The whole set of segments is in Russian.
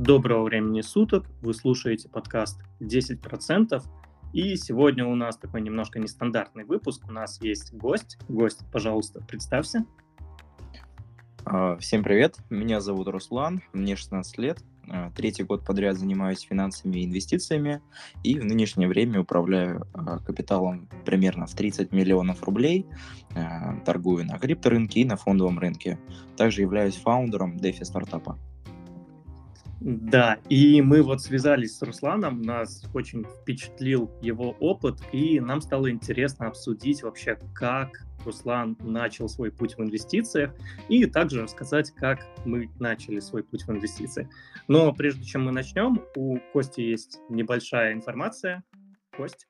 Доброго времени суток, вы слушаете подкаст 10%, и сегодня у нас такой немножко нестандартный выпуск, у нас есть гость. Гость, пожалуйста, представься. А, всем привет, меня зовут Руслан, мне 16 лет, а, третий год подряд занимаюсь финансами и инвестициями, и в нынешнее время управляю а, капиталом примерно в 30 миллионов рублей, торгую на крипторынке и на фондовом рынке. Также являюсь фаундером DeFi стартапа. Да, и мы вот связались с Русланом, нас очень впечатлил его опыт, и нам стало интересно обсудить вообще, как Руслан начал свой путь в инвестициях, и также рассказать, как мы начали свой путь в инвестициях. Но прежде чем мы начнем, у Кости есть небольшая информация. Кость.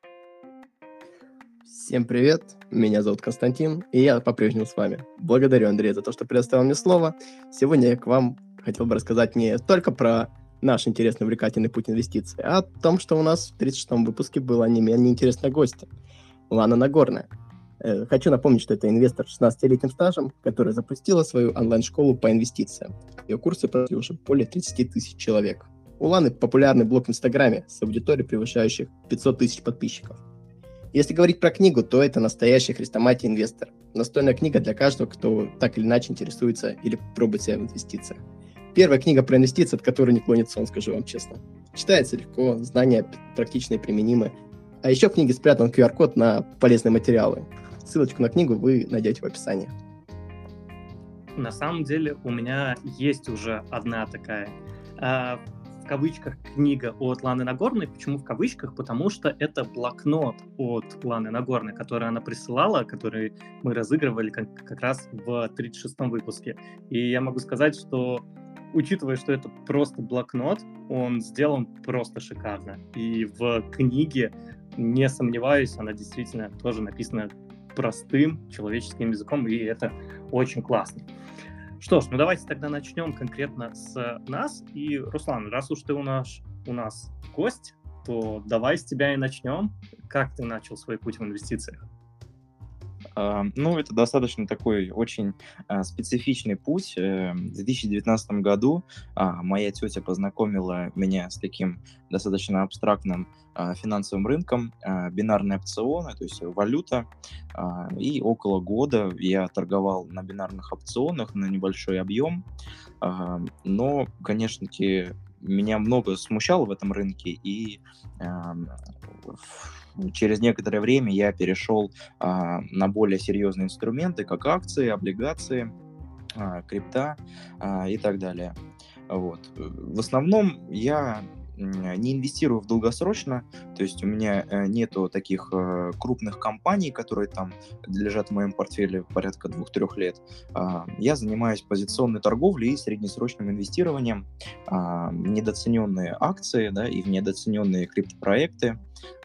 Всем привет, меня зовут Константин, и я по-прежнему с вами. Благодарю, Андрей, за то, что предоставил мне слово. Сегодня я к вам хотел бы рассказать не только про наш интересный увлекательный путь инвестиций, а о том, что у нас в 36-м выпуске была не менее интересная гостья, Лана Нагорная. Э, хочу напомнить, что это инвестор с 16-летним стажем, которая запустила свою онлайн-школу по инвестициям. Ее курсы прошли уже более 30 тысяч человек. У Ланы популярный блог в Инстаграме с аудиторией, превышающих 500 тысяч подписчиков. Если говорить про книгу, то это настоящий хрестоматий инвестор. Настольная книга для каждого, кто так или иначе интересуется или пробует себя в инвестициях. Первая книга про инвестиции, от которой не клонит сон, скажу вам честно. Читается легко, знания практичные, применимы. А еще в книге спрятан QR-код на полезные материалы. Ссылочку на книгу вы найдете в описании. На самом деле у меня есть уже одна такая э, в кавычках книга от Ланы Нагорной. Почему в кавычках? Потому что это блокнот от Ланы Нагорной, который она присылала, который мы разыгрывали как, как раз в 36-м выпуске. И я могу сказать, что учитывая, что это просто блокнот, он сделан просто шикарно. И в книге, не сомневаюсь, она действительно тоже написана простым человеческим языком, и это очень классно. Что ж, ну давайте тогда начнем конкретно с нас. И, Руслан, раз уж ты у нас, у нас гость, то давай с тебя и начнем. Как ты начал свой путь в инвестициях? Ну, это достаточно такой очень а, специфичный путь. Э, в 2019 году а, моя тетя познакомила меня с таким достаточно абстрактным а, финансовым рынком, бинарные опционы, то есть валюта. И около года я торговал на бинарных опционах на небольшой объем. Но, конечно-таки, меня много смущало в этом рынке, и через некоторое время я перешел а, на более серьезные инструменты, как акции, облигации, а, крипта а, и так далее. Вот. В основном я не инвестирую в долгосрочно, то есть у меня э, нету таких э, крупных компаний, которые там лежат в моем портфеле порядка двух-трех лет. А, я занимаюсь позиционной торговлей и среднесрочным инвестированием в недооцененные акции да, и в недооцененные криптопроекты.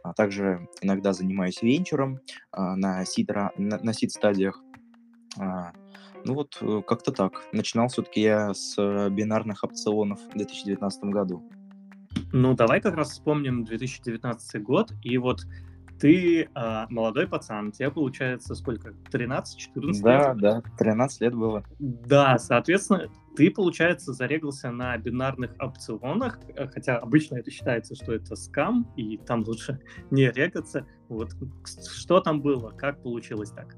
А также иногда занимаюсь венчуром а, на сид, на, на. Ну вот э, как-то так. Начинал все-таки я с бинарных опционов в 2019 году. Ну, давай как раз вспомним 2019 год, и вот ты э, молодой пацан, тебе получается сколько, 13-14 да, лет? Да, да, 13 лет было. Да, соответственно, ты, получается, зарегался на бинарных опционах, хотя обычно это считается, что это скам, и там лучше не регаться. Вот что там было, как получилось так?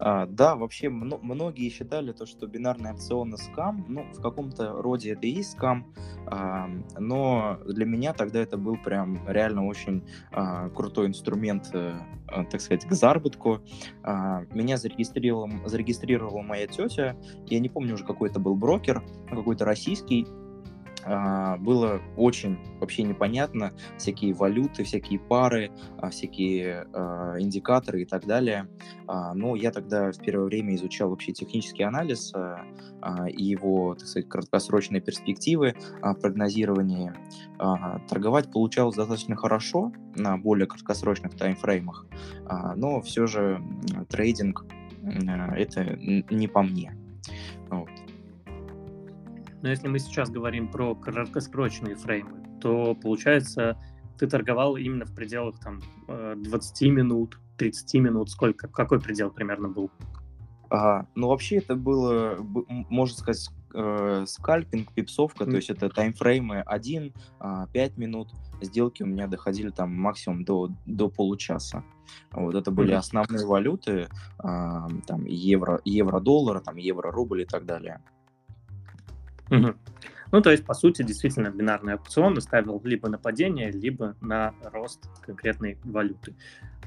А, да, вообще многие считали то, что бинарные опционы скам, ну, в каком-то роде это и скам, а, но для меня тогда это был прям реально очень а, крутой инструмент, а, так сказать, к заработку. А, меня зарегистрировала, зарегистрировала моя тетя, я не помню уже какой это был брокер, какой-то российский, было очень вообще непонятно, всякие валюты, всякие пары, а, всякие а, индикаторы и так далее. Но я тогда в первое время изучал вообще технический анализ и его, так сказать, краткосрочные перспективы, прогнозирование. Торговать получалось достаточно хорошо на более краткосрочных таймфреймах, но все же трейдинг это не по мне. Вот. Но если мы сейчас говорим про краткосрочные фреймы, то получается, ты торговал именно в пределах там 20 э, минут, 30 минут, сколько, какой предел примерно был? Ага. Ну, вообще это было, можно сказать, э, скальпинг, пипсовка, mm. то есть это таймфреймы 1-5 а, минут, сделки у меня доходили там максимум до, до получаса. Вот это были mm. основные валюты, а, там евро, евро-доллар, там евро-рубль и так далее. Mm-hmm. Ну, то есть, по сути, действительно, бинарный опцион ставил либо на падение, либо на рост конкретной валюты.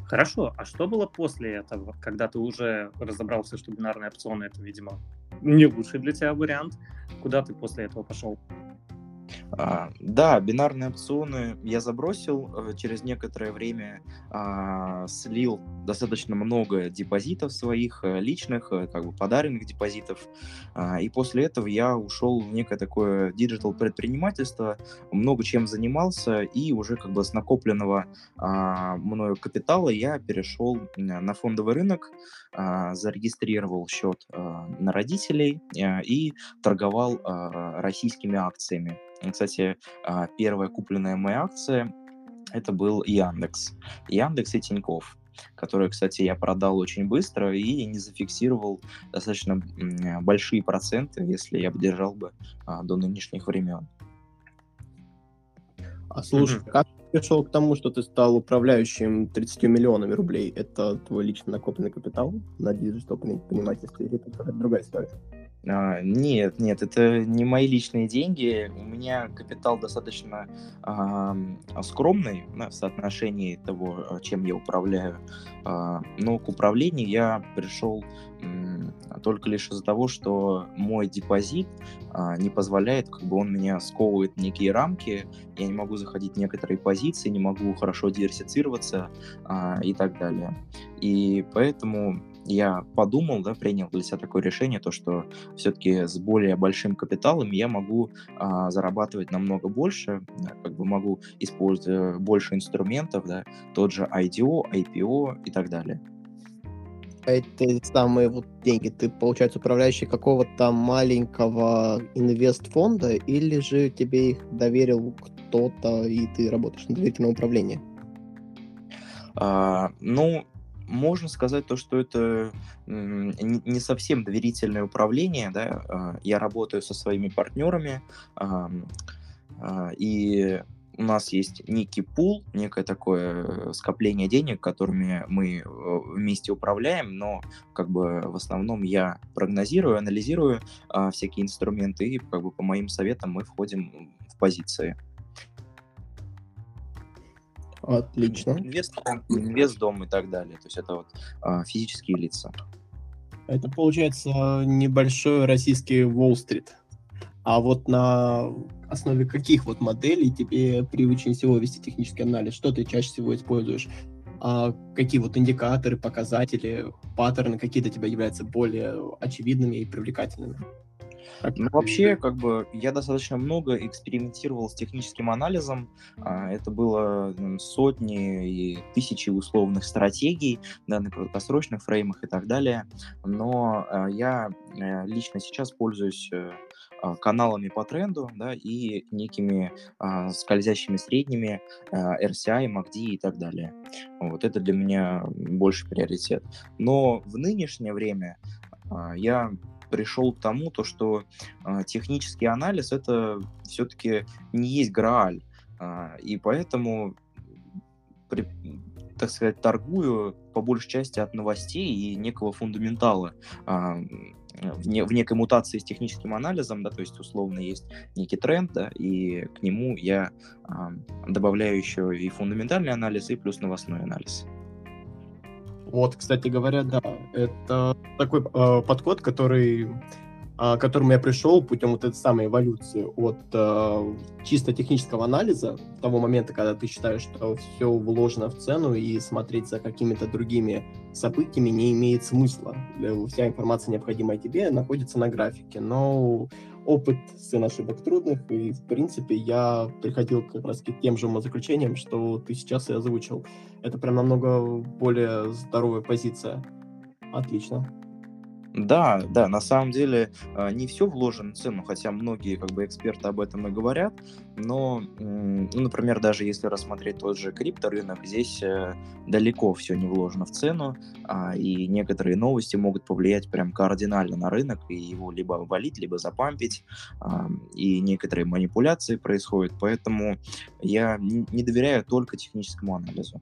Хорошо, а что было после этого, когда ты уже разобрался, что бинарные опционы это, видимо, не лучший для тебя вариант? Куда ты после этого пошел? А, да, бинарные опционы я забросил, э, через некоторое время а, слил достаточно много депозитов своих, э, личных, э, как бы подаренных депозитов, а, и после этого я ушел в некое такое digital предпринимательство, много чем занимался, и уже как бы с накопленного мною капитала я перешел на фондовый рынок, зарегистрировал счет а, на родителей а, и торговал а, российскими акциями. Кстати, а, первая купленная моя акция это был Яндекс. Яндекс и Тиньков которые, кстати, я продал очень быстро и не зафиксировал достаточно большие проценты, если я бы держал бы а, до нынешних времен. А слушай, mm-hmm. как пришел к тому, что ты стал управляющим 30 миллионами рублей? Это твой лично накопленный капитал на digital предпринимательстве или это другая история? А, нет, нет, это не мои личные деньги. У меня капитал достаточно а, скромный в соотношении того, а, чем я управляю. А, но к управлению я пришел только лишь из-за того, что мой депозит а, не позволяет, как бы он меня сковывает некие рамки. Я не могу заходить в некоторые позиции, не могу хорошо диверсифицироваться а, и так далее. И поэтому я подумал, да, принял для себя такое решение, то, что все-таки с более большим капиталом я могу а, зарабатывать намного больше, да, как бы могу использовать больше инструментов, да, тот же IDO, IPO и так далее. Эти самые вот деньги, ты, получается, управляющий какого-то маленького инвест-фонда, или же тебе их доверил кто-то, и ты работаешь на доверительном управлении? А, ну, можно сказать то, что это не совсем доверительное управление, да, а, я работаю со своими партнерами, а, и у нас есть некий пул, некое такое скопление денег, которыми мы э, вместе управляем, но как бы в основном я прогнозирую, анализирую всякие инструменты, и как бы по моим советам мы входим в позиции. Отлично. Инвестдом, инвестдом и так далее. То есть это вот а, физические лица. Это получается небольшой российский Уолл-стрит. А вот на основе каких вот моделей тебе привычнее всего вести технический анализ? Что ты чаще всего используешь? А какие вот индикаторы, показатели, паттерны, какие для тебя являются более очевидными и привлекательными? Ну, вообще, как бы, я достаточно много экспериментировал с техническим анализом. А, это было сотни и тысячи условных стратегий, да, на краткосрочных фреймах и так далее. Но а, я э, лично сейчас пользуюсь э, а, каналами по тренду, да, и некими а, скользящими средними а, RCI, MACD и так далее. Вот это для меня больше приоритет. Но в нынешнее время а, я пришел к тому, то, что э, технический анализ это все-таки не есть Грааль. Э, и поэтому, при, так сказать, торгую по большей части от новостей и некого фундаментала. Э, в, не, в некой мутации с техническим анализом, да, то есть условно есть некий тренд, да, и к нему я э, добавляю еще и фундаментальный анализ, и плюс новостной анализ. Вот, кстати говоря, да, это такой э, подход, который, э, к которому я пришел путем вот этой самой эволюции от э, чисто технического анализа, того момента, когда ты считаешь, что все вложено в цену и смотреть за какими-то другими событиями не имеет смысла. Вся информация, необходимая тебе, находится на графике. Но опыт сын ошибок трудных, и, в принципе, я приходил как раз к тем же умозаключениям, что ты сейчас и озвучил. Это прям намного более здоровая позиция. Отлично. Да, да, на самом деле а, не все вложено в цену, хотя многие как бы эксперты об этом и говорят, но, ну, например, даже если рассмотреть тот же крипторынок, здесь э, далеко все не вложено в цену, а, и некоторые новости могут повлиять прям кардинально на рынок, и его либо валить, либо запампить, а, и некоторые манипуляции происходят, поэтому я не доверяю только техническому анализу.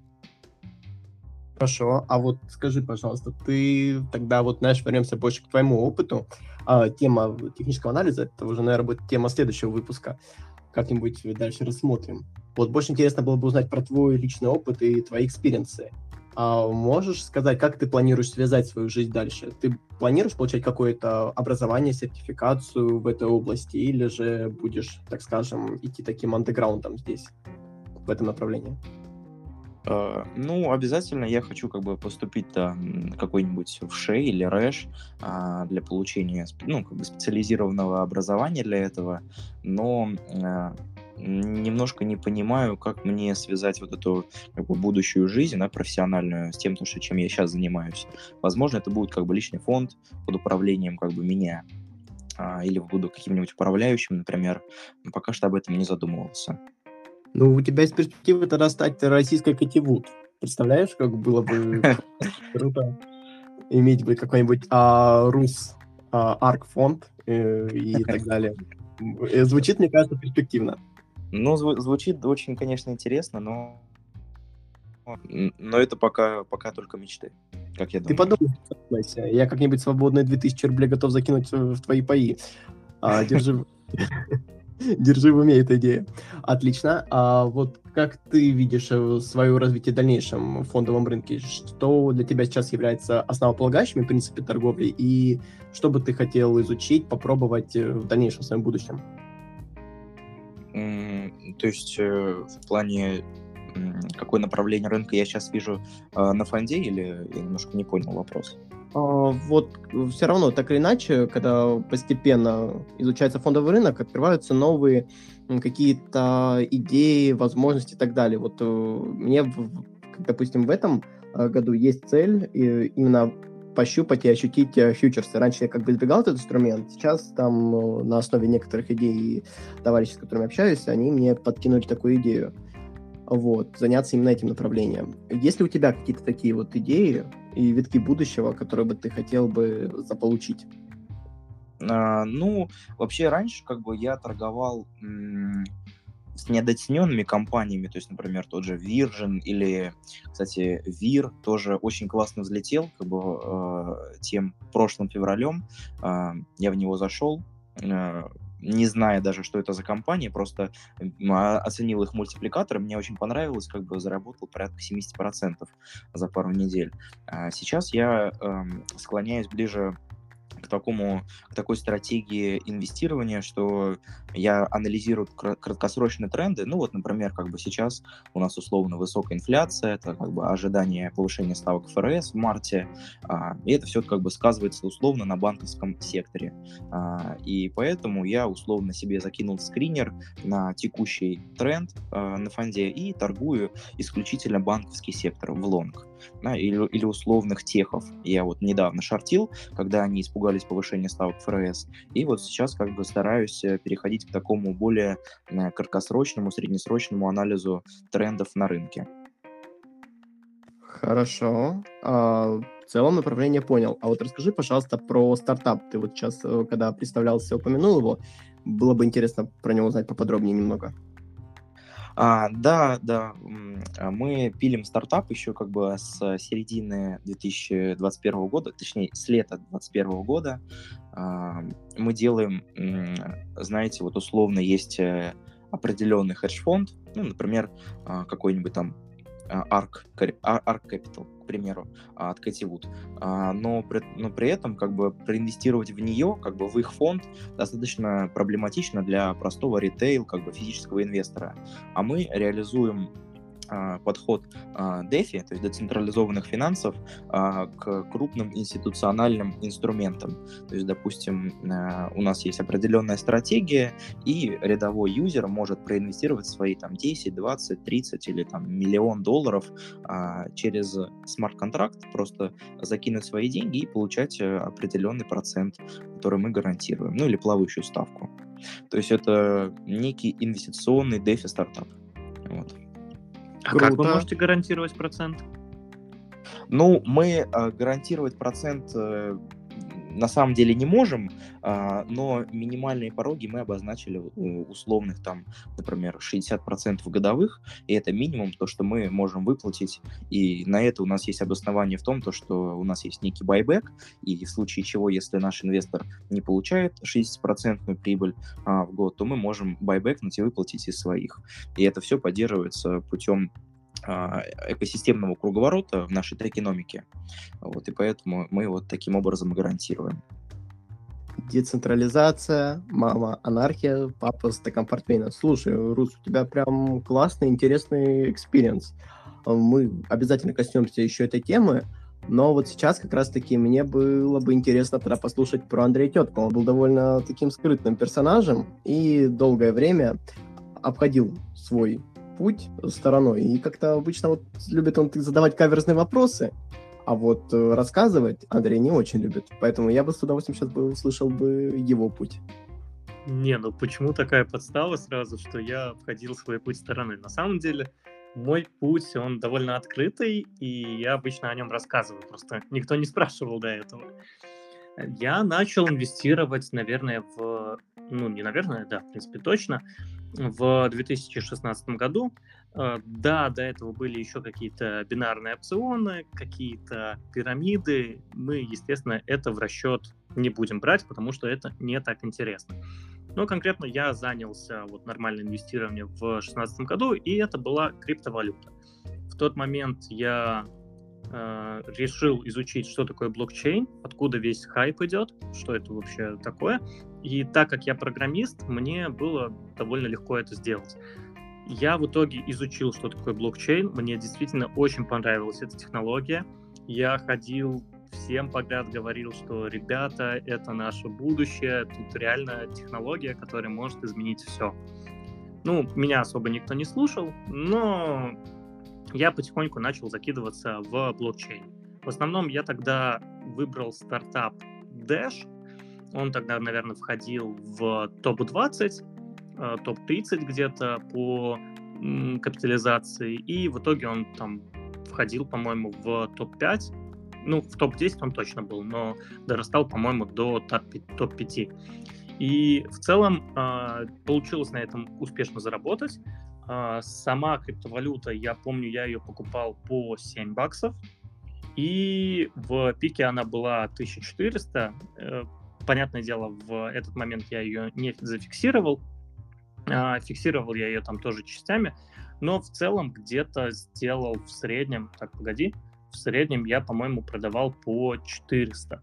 Хорошо, а вот скажи, пожалуйста, ты тогда вот, знаешь, вернемся больше к твоему опыту. А, тема технического анализа, это уже, наверное, будет тема следующего выпуска. Как-нибудь дальше рассмотрим. Вот больше интересно было бы узнать про твой личный опыт и твои experience ы. А можешь сказать, как ты планируешь связать свою жизнь дальше? Ты планируешь получать какое-то образование, сертификацию в этой области, или же будешь, так скажем, идти таким андеграундом здесь, в этом направлении? А, ну, обязательно я хочу как бы поступить там какой-нибудь в ШЕ или РЭШ а, для получения ну, как бы специализированного образования для этого, но а, немножко не понимаю, как мне связать вот эту как бы, будущую жизнь, да, профессиональную, с тем, что, чем я сейчас занимаюсь. Возможно, это будет как бы личный фонд под управлением как бы меня, а, или буду каким-нибудь управляющим, например. Но пока что об этом не задумывался. Ну, у тебя есть перспектива тогда стать российской Кативуд. Представляешь, как было бы круто иметь бы какой-нибудь а, Рус а, Арк фонд э, и так далее. Э, звучит, мне кажется, перспективно. Ну, зв- звучит очень, конечно, интересно, но но это пока, пока только мечты, как я думаю. Ты подумай, я как-нибудь свободные 2000 рублей готов закинуть в твои паи. А, держи. Держи в уме эту идею. Отлично. А вот как ты видишь э, свое развитие в дальнейшем в фондовом рынке? Что для тебя сейчас является основополагающими в принципе торговли? И что бы ты хотел изучить, попробовать э, в дальнейшем в своем будущем? То есть э, в плане какое направление рынка я сейчас вижу на фонде или я немножко не понял вопрос? А, вот все равно, так или иначе, когда постепенно изучается фондовый рынок, открываются новые какие-то идеи, возможности и так далее. Вот э, мне, допустим, в этом э, году есть цель именно пощупать и ощутить э, фьючерсы. Раньше я как бы избегал этот инструмент, сейчас там на основе некоторых идей товарищей, с которыми общаюсь, они мне подкинули такую идею. Вот, заняться именно этим направлением. Есть ли у тебя какие-то такие вот идеи, и витки будущего, которые бы ты хотел бы заполучить? А, ну, вообще раньше как бы я торговал с недооцененными компаниями, то есть, например, тот же Virgin или, кстати, Vir тоже очень классно взлетел, как бы э, тем прошлым февралем э, я в него зашел, э, не зная даже, что это за компания, просто оценил их мультипликаторы, мне очень понравилось, как бы заработал порядка 70% за пару недель. А сейчас я э, склоняюсь ближе к такому, к такой стратегии инвестирования, что я анализирую краткосрочные тренды. Ну вот, например, как бы сейчас у нас условно высокая инфляция, это как бы ожидание повышения ставок ФРС в марте, а, и это все как бы сказывается условно на банковском секторе. А, и поэтому я условно себе закинул скринер на текущий тренд а, на фонде и торгую исключительно банковский сектор в лонг да, или, или условных техов. Я вот недавно шортил, когда они испугались повышения ставок ФРС, и вот сейчас как бы стараюсь э, переходить к такому более э, краткосрочному, среднесрочному анализу трендов на рынке. Хорошо. А, в целом направление понял. А вот расскажи, пожалуйста, про стартап. Ты вот сейчас, э, когда представлялся, упомянул его. Было бы интересно про него узнать поподробнее немного. А, да, да, а, мы пилим стартап еще как бы с середины 2021 года, точнее, с лета 2021 года. А, мы делаем, знаете, вот условно есть э, определенный хедж-фонд, ну, например, а, какой-нибудь там ARK, ARK Capital, примеру, от Кэти Вуд. Но при, но при этом как бы проинвестировать в нее, как бы в их фонд, достаточно проблематично для простого ритейл, как бы физического инвестора. А мы реализуем а, подход а, DeFi, то есть децентрализованных финансов, а, к крупным институциональным инструментам. То есть, допустим, у нас есть определенная стратегия, и рядовой юзер может проинвестировать свои там 10, 20, 30 или там миллион долларов через смарт-контракт, просто закинуть свои деньги и получать э, определенный процент, который мы гарантируем, ну или плавающую ставку. То есть это некий инвестиционный DeFi стартап. Вот. А Круто. как вы можете гарантировать процент? Ну, мы э, гарантировать процент э, на самом деле не можем, а, но минимальные пороги мы обозначили условных там, например, 60% годовых, и это минимум то, что мы можем выплатить, и на это у нас есть обоснование в том, то, что у нас есть некий байбек, и в случае чего, если наш инвестор не получает 60% прибыль а, в год, то мы можем байбекнуть и выплатить из своих. И это все поддерживается путем экосистемного круговорота в нашей экономике. Вот, и поэтому мы вот таким образом гарантируем. Децентрализация, мама анархия, папа стакан портвейна. Слушай, Рус, у тебя прям классный, интересный experience. Мы обязательно коснемся еще этой темы, но вот сейчас как раз-таки мне было бы интересно тогда послушать про Андрея Тетку. Он был довольно таким скрытным персонажем и долгое время обходил свой путь стороной. И как-то обычно вот любит он задавать каверзные вопросы, а вот э, рассказывать Андрей не очень любит. Поэтому я бы с удовольствием сейчас бы услышал бы его путь. Не, ну почему такая подстава сразу, что я входил в свой путь стороны? На самом деле, мой путь, он довольно открытый, и я обычно о нем рассказываю, просто никто не спрашивал до этого. Я начал инвестировать, наверное, в... Ну, не наверное, да, в принципе, точно в 2016 году. Э, да, до этого были еще какие-то бинарные опционы, какие-то пирамиды. Мы, естественно, это в расчет не будем брать, потому что это не так интересно. Но конкретно я занялся вот нормальным инвестированием в 2016 году, и это была криптовалюта. В тот момент я э, решил изучить, что такое блокчейн, откуда весь хайп идет, что это вообще такое. И так как я программист, мне было довольно легко это сделать. Я в итоге изучил, что такое блокчейн. Мне действительно очень понравилась эта технология. Я ходил всем подряд говорил, что ребята, это наше будущее, тут реально технология, которая может изменить все. Ну, меня особо никто не слушал, но я потихоньку начал закидываться в блокчейн. В основном я тогда выбрал стартап Dash. Он тогда, наверное, входил в топ-20, э, топ-30 где-то по капитализации. И в итоге он там входил, по-моему, в топ-5. Ну, в топ-10 он точно был, но дорастал, по-моему, до топ-5. И в целом э, получилось на этом успешно заработать. А, сама криптовалюта, я помню, я ее покупал по 7 баксов, и в пике она была 1400. Э, понятное дело, в этот момент я ее не зафиксировал, а, фиксировал я ее там тоже частями, но в целом где-то сделал в среднем, так, погоди, в среднем я, по-моему, продавал по 400.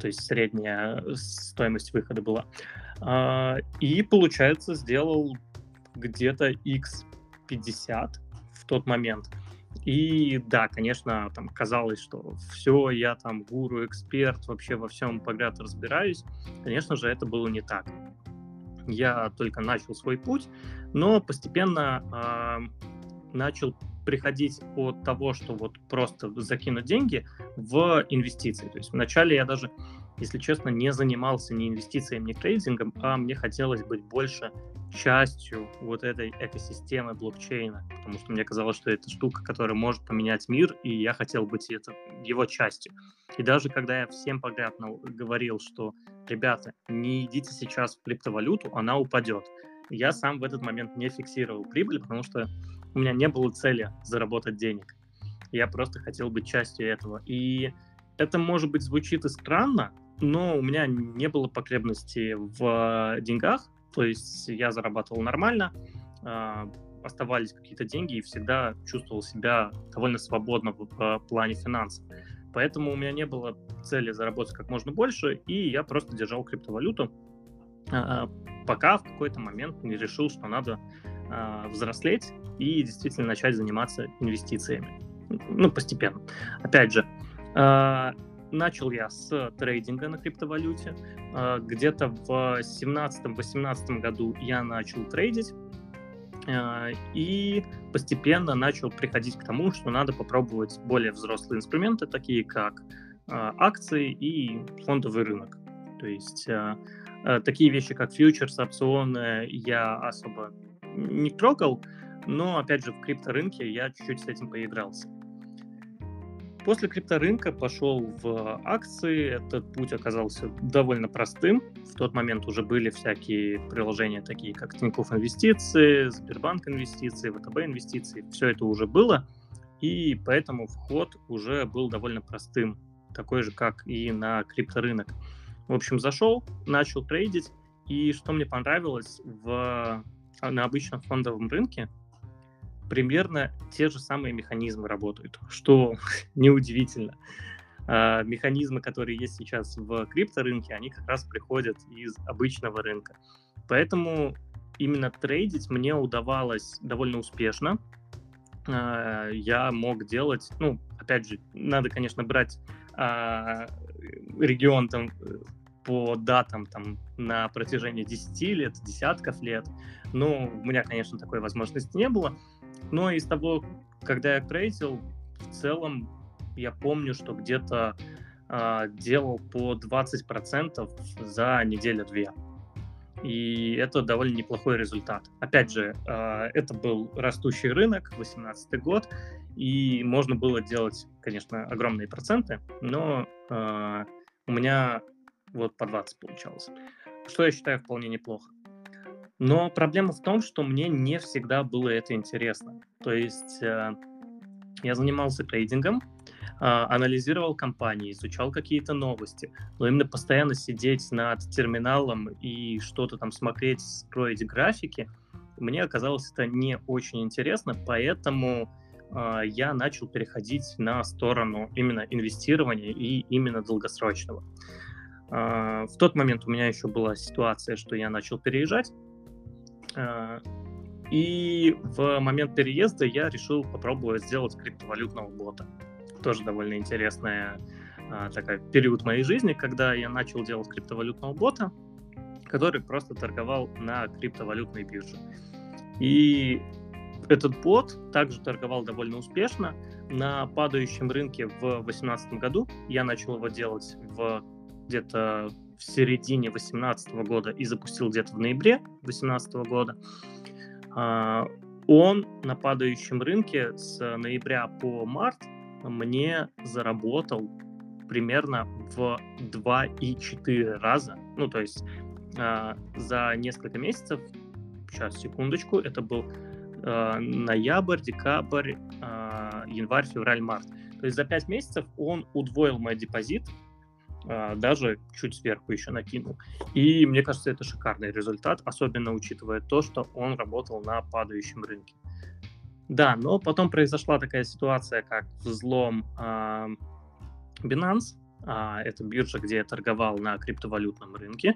То есть средняя стоимость выхода была. А, и, получается, сделал где-то x50 в тот момент. И да, конечно, там казалось, что все, я там гуру, эксперт, вообще во всем подряд разбираюсь. Конечно же, это было не так. Я только начал свой путь, но постепенно э, начал приходить от того, что вот просто закинуть деньги в инвестиции. То есть вначале я даже если честно, не занимался ни инвестициями, ни трейдингом, а мне хотелось быть больше частью вот этой экосистемы блокчейна, потому что мне казалось, что это штука, которая может поменять мир, и я хотел быть это, его частью. И даже когда я всем подряд говорил, что, ребята, не идите сейчас в криптовалюту, она упадет, я сам в этот момент не фиксировал прибыль, потому что у меня не было цели заработать денег. Я просто хотел быть частью этого. И это, может быть, звучит и странно, но у меня не было потребности в деньгах, то есть я зарабатывал нормально, а, оставались какие-то деньги и всегда чувствовал себя довольно свободно в плане финансов. Поэтому у меня не было цели заработать как можно больше, и я просто держал криптовалюту, а, пока в какой-то момент не решил, что надо взрослеть и действительно начать заниматься инвестициями. Ну, постепенно. Опять же, начал я с трейдинга на криптовалюте. Э, где-то в 17-18 году я начал трейдить. Э, и постепенно начал приходить к тому, что надо попробовать более взрослые инструменты, такие как э, акции и фондовый рынок. То есть такие вещи, как фьючерс, опционы, я особо не трогал, но, опять же, в крипторынке я чуть-чуть с этим поигрался. После крипторынка пошел в акции. Этот путь оказался довольно простым. В тот момент уже были всякие приложения, такие как Тинькофф Инвестиции, Сбербанк Инвестиции, ВТБ Инвестиции. Все это уже было, и поэтому вход уже был довольно простым, такой же, как и на крипторынок. В общем, зашел, начал трейдить, и что мне понравилось в, на обычном фондовом рынке, примерно те же самые механизмы работают, что неудивительно. А, механизмы, которые есть сейчас в крипторынке, они как раз приходят из обычного рынка. Поэтому именно трейдить мне удавалось довольно успешно. А, я мог делать, ну, опять же, надо, конечно, брать а, регион там по датам там на протяжении 10 лет, десятков лет. Но у меня, конечно, такой возможности не было. Но из того, когда я трейдил, в целом я помню, что где-то э, делал по 20% за неделю-две. И это довольно неплохой результат. Опять же, э, это был растущий рынок, 2018 год, и можно было делать, конечно, огромные проценты, но э, у меня вот по 20 получалось. Что я считаю вполне неплохо. Но проблема в том, что мне не всегда было это интересно. То есть э, я занимался трейдингом, э, анализировал компании, изучал какие-то новости, но именно постоянно сидеть над терминалом и что-то там смотреть, строить графики, мне оказалось это не очень интересно, поэтому э, я начал переходить на сторону именно инвестирования и именно долгосрочного. Э, в тот момент у меня еще была ситуация, что я начал переезжать, и в момент переезда я решил попробовать сделать криптовалютного бота. Тоже довольно интересная а, такая период моей жизни, когда я начал делать криптовалютного бота, который просто торговал на криптовалютной бирже. И этот бот также торговал довольно успешно. На падающем рынке в 2018 году я начал его делать в где-то в середине 2018 года и запустил где-то в ноябре 2018 года, а, он на падающем рынке с ноября по март мне заработал примерно в 2,4 раза. Ну, то есть а, за несколько месяцев, сейчас, секундочку, это был а, ноябрь, декабрь, январь, февраль, март. То есть за 5 месяцев он удвоил мой депозит даже чуть сверху еще накинул. И мне кажется, это шикарный результат, особенно учитывая то, что он работал на падающем рынке. Да, но потом произошла такая ситуация, как взлом э, Binance, э, это биржа, где я торговал на криптовалютном рынке.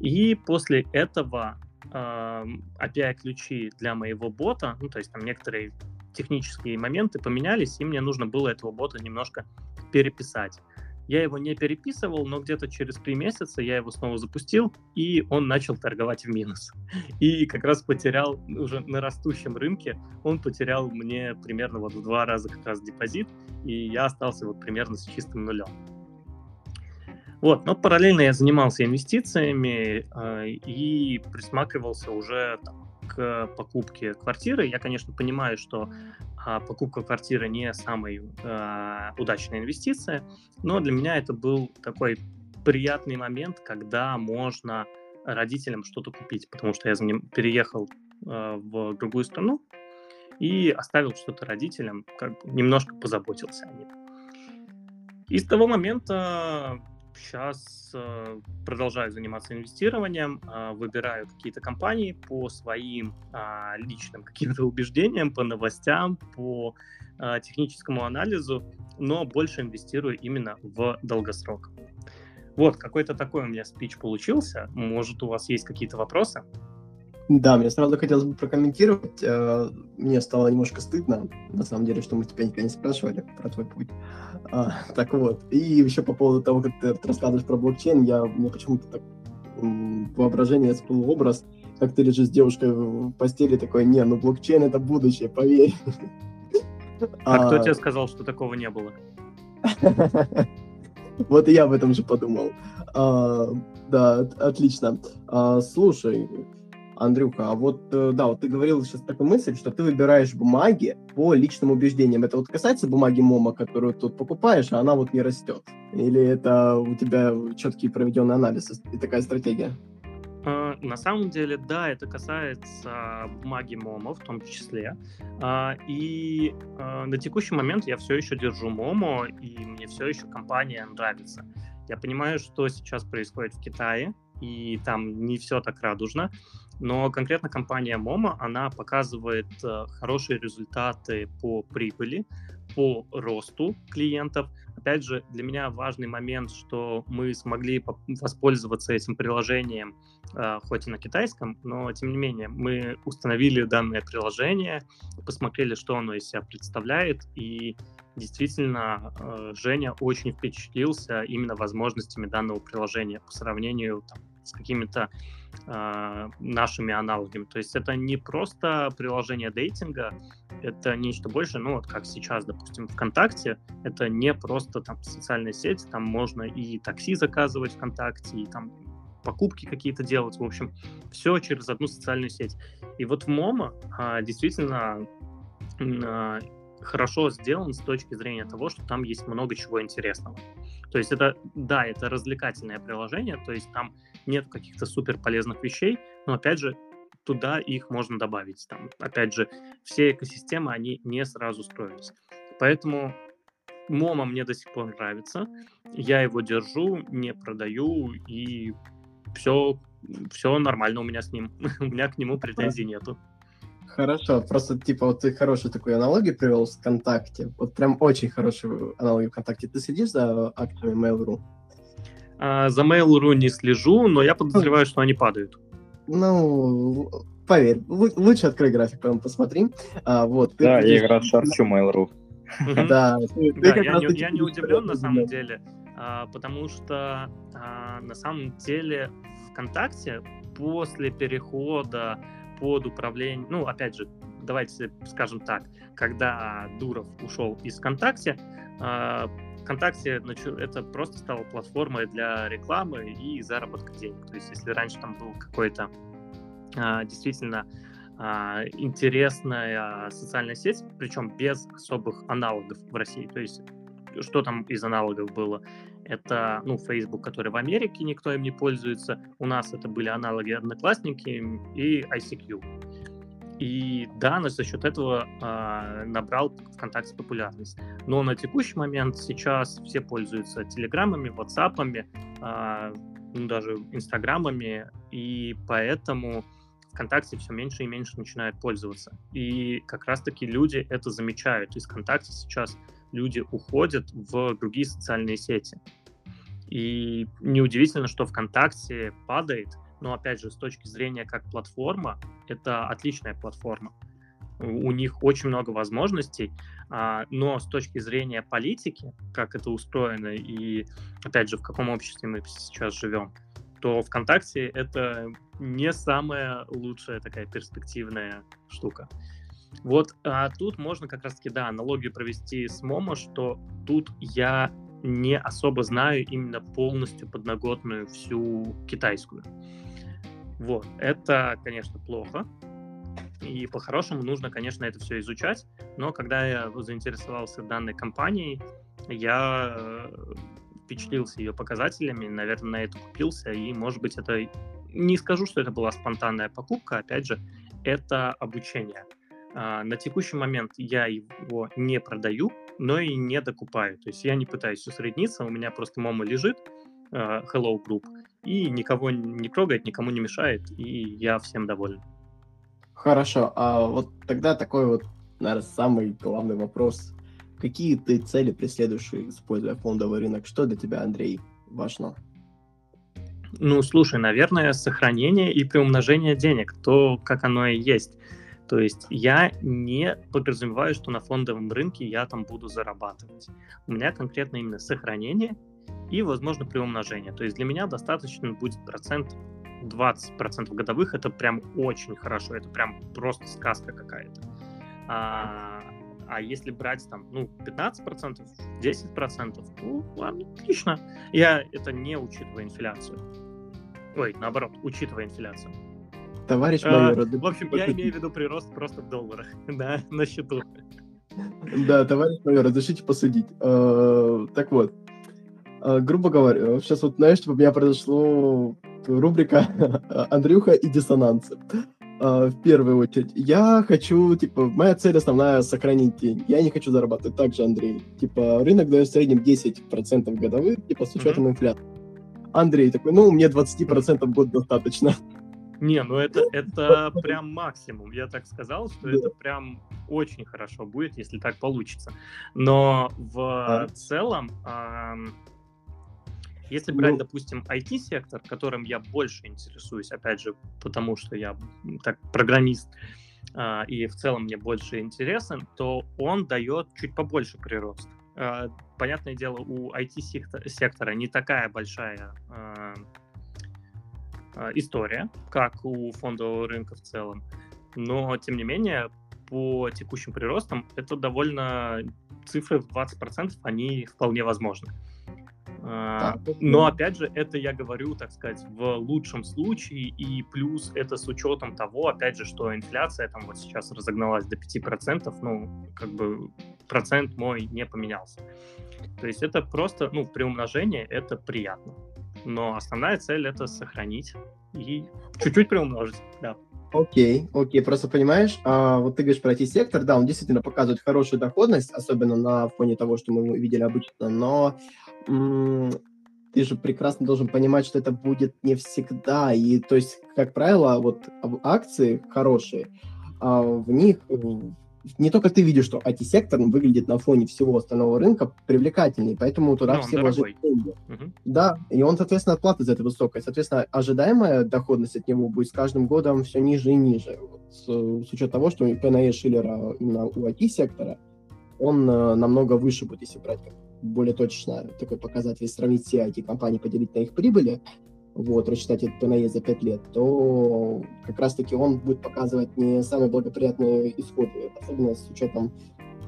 И после этого э, API-ключи для моего бота, ну, то есть там некоторые технические моменты поменялись, и мне нужно было этого бота немножко переписать. Я его не переписывал, но где-то через три месяца я его снова запустил, и он начал торговать в минус. И как раз потерял уже на растущем рынке, он потерял мне примерно вот в два раза как раз депозит, и я остался вот примерно с чистым нулем. Вот, но параллельно я занимался инвестициями э, и присматривался уже там, к покупке квартиры. Я, конечно, понимаю, что покупка квартиры не самая а, удачная инвестиция, но для меня это был такой приятный момент, когда можно родителям что-то купить, потому что я за ним переехал а, в другую страну и оставил что-то родителям, как бы немножко позаботился о них. И с того момента сейчас э, продолжаю заниматься инвестированием, э, выбираю какие-то компании по своим э, личным каким-то убеждениям, по новостям, по э, техническому анализу, но больше инвестирую именно в долгосрок. Вот, какой-то такой у меня спич получился. Может, у вас есть какие-то вопросы? Да, мне сразу хотелось бы прокомментировать. Э, мне стало немножко стыдно, на самом деле, что мы тебя никогда не спрашивали про твой путь. А, так вот. И еще по поводу того, как ты рассказываешь про блокчейн, я мне почему-то так воображение всплыл образ, как ты лежишь с девушкой в постели, такой, не, ну блокчейн это будущее, поверь. А, а кто тебе сказал, что такого не было? Вот и я об этом же подумал. А, да, отлично. А, слушай, Андрюха, а вот, э, да, вот ты говорил сейчас такую мысль, что ты выбираешь бумаги по личным убеждениям. Это вот касается бумаги Momo, которую тут покупаешь, а она вот не растет? Или это у тебя четкий проведенный анализ и такая стратегия? А, на самом деле, да, это касается бумаги Momo в том числе. А, и на текущий момент я все еще держу Momo, и мне все еще компания нравится. Я понимаю, что сейчас происходит в Китае, и там не все так радужно. Но конкретно компания Momo, она показывает э, хорошие результаты по прибыли, по росту клиентов. Опять же, для меня важный момент, что мы смогли воспользоваться этим приложением, э, хоть и на китайском, но тем не менее мы установили данное приложение, посмотрели, что оно из себя представляет, и действительно э, Женя очень впечатлился именно возможностями данного приложения по сравнению там, с какими-то э, нашими аналогами. То есть это не просто приложение dating а, это нечто большее, ну вот как сейчас, допустим, ВКонтакте, это не просто там социальная сеть, там можно и такси заказывать ВКонтакте, и там покупки какие-то делать, в общем, все через одну социальную сеть. И вот в Momo а, действительно а, хорошо сделан с точки зрения того, что там есть много чего интересного. То есть это, да, это развлекательное приложение, то есть там нет каких-то супер полезных вещей, но опять же, туда их можно добавить. Там, опять же, все экосистемы, они не сразу строились. Поэтому Мома мне до сих пор нравится. Я его держу, не продаю, и все, все нормально у меня с ним. у меня к нему претензий нету. Хорошо, просто типа вот ты хорошую такую аналогию привел с ВКонтакте. Вот прям очень хорошую аналогию ВКонтакте. Ты следишь за акциями Mail.ru? А, за Mail.ru не слежу, но я подозреваю, что они падают. Ну, поверь, лучше открой график, потом посмотри. А, вот, да, я раз шарчу Mail.ru. Да, я не удивлен на самом деле, а, потому что а, на самом деле ВКонтакте после перехода под управление, ну, опять же, давайте скажем так, когда Дуров ушел из ВКонтакте, ВКонтакте это просто стало платформой для рекламы и заработка денег. То есть, если раньше там был какой-то а, действительно а, интересная социальная сеть, причем без особых аналогов в России. То есть, что там из аналогов было? Это, ну, Facebook, который в Америке никто им не пользуется. У нас это были аналоги Одноклассники и ICQ. И да, за счет этого э, набрал ВКонтакте популярность. Но на текущий момент сейчас все пользуются телеграммами, ватсапами, э, ну, даже инстаграмами, и поэтому ВКонтакте все меньше и меньше начинают пользоваться. И как раз-таки люди это замечают. Из ВКонтакте сейчас люди уходят в другие социальные сети. И неудивительно, что ВКонтакте падает – но опять же, с точки зрения как платформа, это отличная платформа. У них очень много возможностей, а, но с точки зрения политики, как это устроено и, опять же, в каком обществе мы сейчас живем, то ВКонтакте это не самая лучшая такая перспективная штука. Вот а тут можно как раз-таки, да, аналогию провести с Momo, что тут я не особо знаю именно полностью подноготную всю китайскую. Вот, это, конечно, плохо. И по-хорошему нужно, конечно, это все изучать. Но когда я заинтересовался данной компанией, я э, впечатлился ее показателями, наверное, на это купился. И, может быть, это... Не скажу, что это была спонтанная покупка, опять же, это обучение. А, на текущий момент я его не продаю, но и не докупаю. То есть я не пытаюсь усредниться, у меня просто Momo лежит, э, Hello Group, и никого не трогает, никому не мешает, и я всем доволен. Хорошо, а вот тогда такой вот, наверное, самый главный вопрос. Какие ты цели преследуешь, используя фондовый рынок? Что для тебя, Андрей, важно? Ну, слушай, наверное, сохранение и приумножение денег, то, как оно и есть. То есть я не подразумеваю, что на фондовом рынке я там буду зарабатывать. У меня конкретно именно сохранение и, возможно, приумножение. То есть для меня достаточно будет процент 20% годовых. Это прям очень хорошо. Это прям просто сказка какая-то. А, а если брать там, ну, 15%, 10%, ну, ладно, отлично. Я это не учитывая инфляцию. Ой, наоборот, учитывая инфляцию. Товарищ майор. А, в общем, я имею в виду прирост просто в долларах, да, на счету. Да, товарищ майор, разрешите посудить. А, так вот, а, грубо говоря, сейчас вот, знаешь, чтобы у меня произошло рубрика «Андрюха и диссонансы». А, в первую очередь, я хочу, типа, моя цель основная — сохранить деньги. Я не хочу зарабатывать так же, Андрей. Типа, рынок дает в среднем 10% годовых, типа, с учетом mm-hmm. инфляции. Андрей такой, ну, мне 20% в год достаточно. Не, ну это, это прям максимум. Я так сказал, что да. это прям очень хорошо будет, если так получится. Но в а? целом, э, если брать, ну... допустим, IT-сектор, которым я больше интересуюсь, опять же, потому что я так программист, э, и в целом мне больше интересен, то он дает чуть побольше прирост. Э, понятное дело, у IT-сектора не такая большая Э, история, как у фондового рынка в целом. Но, тем не менее, по текущим приростам это довольно цифры в 20%, они вполне возможны. А, но опять же, это я говорю, так сказать, в лучшем случае, и плюс это с учетом того, опять же, что инфляция там вот сейчас разогналась до 5%, ну, как бы процент мой не поменялся. То есть это просто, ну, при умножении это приятно но основная цель это сохранить и чуть-чуть приумножить, да. Окей, окей, просто понимаешь, а, вот ты говоришь про IT-сектор, да, он действительно показывает хорошую доходность, особенно на фоне того, что мы видели обычно, но м- ты же прекрасно должен понимать, что это будет не всегда, и то есть, как правило, вот акции хорошие, а в них не только ты видишь, что IT-сектор выглядит на фоне всего остального рынка привлекательнее, поэтому туда Но все вложили деньги. Угу. Да, и он, соответственно, отплата за это высокая. Соответственно, ожидаемая доходность от него будет с каждым годом все ниже и ниже. Вот, с, с учетом того, что ПНЕ Шиллера именно у IT-сектора, он э, намного выше будет, если брать более точно такой показатель, сравнить все IT-компании, поделить на их прибыли, вот, рассчитать этот ПНЕ за 5 лет, то как раз-таки он будет показывать не самые благоприятные исходы, особенно с учетом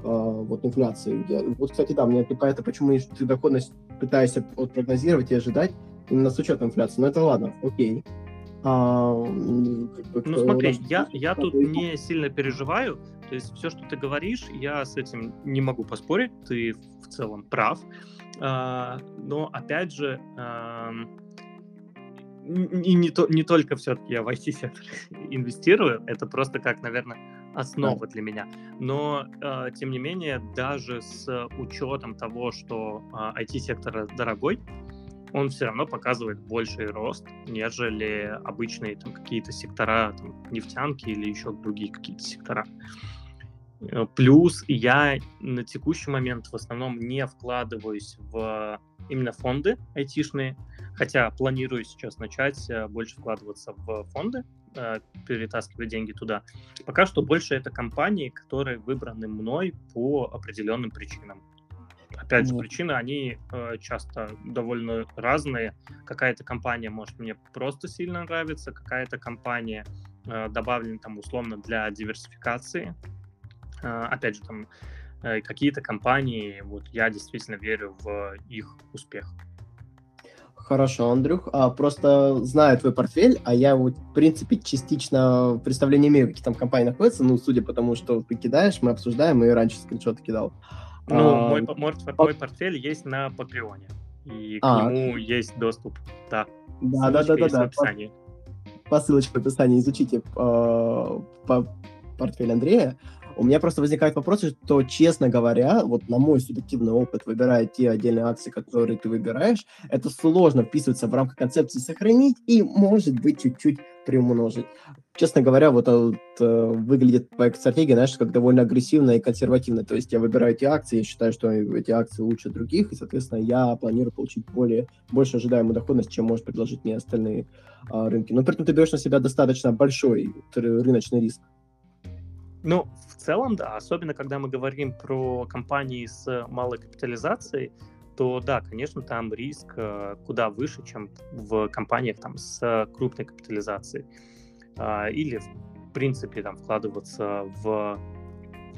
э, вот инфляции. Я, вот, кстати, да, мне это почему ты доходность пытаешься вот, прогнозировать и ожидать именно с учетом инфляции. Но это ладно, окей. А, как ну смотри, я, я тут не сильно переживаю, то есть все, что ты говоришь, я с этим не могу поспорить, ты в целом прав, а, но опять же, а, и не, то, не только все-таки я в IT-сектор инвестирую, это просто как, наверное, основа для меня. Но, э, тем не менее, даже с учетом того, что э, IT-сектор дорогой, он все равно показывает больший рост, нежели обычные там какие-то сектора, там, нефтянки или еще другие какие-то сектора. Э, плюс я на текущий момент в основном не вкладываюсь в именно фонды айтишные, хотя планирую сейчас начать э, больше вкладываться в фонды, э, перетаскивать деньги туда. Пока что больше это компании, которые выбраны мной по определенным причинам. Опять же, причины, они э, часто довольно разные. Какая-то компания может мне просто сильно нравиться, какая-то компания э, добавлена там условно для диверсификации. Э, опять же, там э, какие-то компании, вот я действительно верю в их успех. Хорошо, Андрюх. А, просто знаю твой портфель, а я вот, в принципе, частично представление имею, какие там компании находятся, ну, судя по тому, что ты кидаешь, мы обсуждаем, и раньше скриншоты кидал. Ну, а, мой, мой, мой портфель есть на Патреоне, и к а, нему есть доступ, да. Да, да, да, да, да. По, по ссылочке в описании изучите э, по портфель Андрея. У меня просто возникает вопрос, что, честно говоря, вот на мой субъективный опыт, выбирая те отдельные акции, которые ты выбираешь, это сложно вписываться в рамках концепции сохранить и, может быть, чуть-чуть приумножить. Честно говоря, вот, вот э, выглядит твоя стратегия, знаешь, как довольно агрессивная и консервативная. То есть я выбираю эти акции, я считаю, что эти акции лучше других, и, соответственно, я планирую получить более, больше ожидаемую доходность, чем может предложить мне остальные а, рынки. Но при этом ты берешь на себя достаточно большой рыночный риск. Ну, в целом, да. Особенно, когда мы говорим про компании с малой капитализацией, то да, конечно, там риск э, куда выше, чем в компаниях там с крупной капитализацией. Э, или, в принципе, там вкладываться в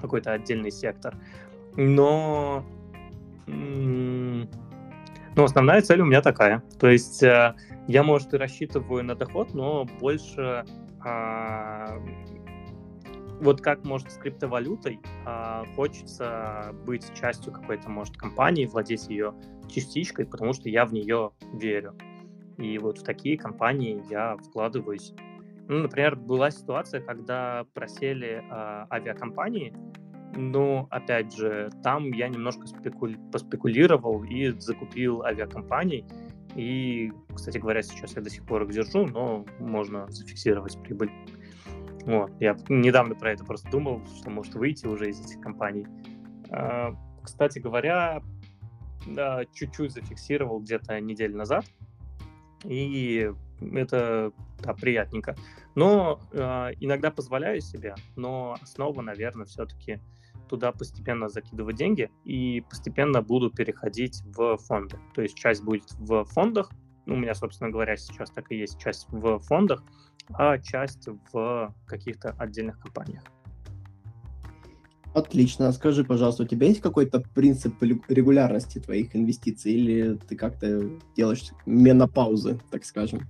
какой-то отдельный сектор. Но, но основная цель у меня такая. То есть э, я, может, и рассчитываю на доход, но больше а, вот как, может, с криптовалютой а, хочется быть частью какой-то, может, компании, владеть ее частичкой, потому что я в нее верю. И вот в такие компании я вкладываюсь. Ну, например, была ситуация, когда просели а, авиакомпании, но, опять же, там я немножко спекули... поспекулировал и закупил авиакомпаний. И, кстати говоря, сейчас я до сих пор их держу, но можно зафиксировать прибыль. Вот, я недавно про это просто думал, что может выйти уже из этих компаний. А, кстати говоря, да, чуть-чуть зафиксировал где-то неделю назад, и это да, приятненько. Но э, иногда позволяю себе, но основа, наверное, все-таки туда постепенно закидывать деньги и постепенно буду переходить в фонды. То есть часть будет в фондах, у меня, собственно говоря, сейчас так и есть часть в фондах, а часть в каких-то отдельных компаниях. Отлично. Скажи, пожалуйста, у тебя есть какой-то принцип регулярности твоих инвестиций или ты как-то делаешь менопаузы, так скажем?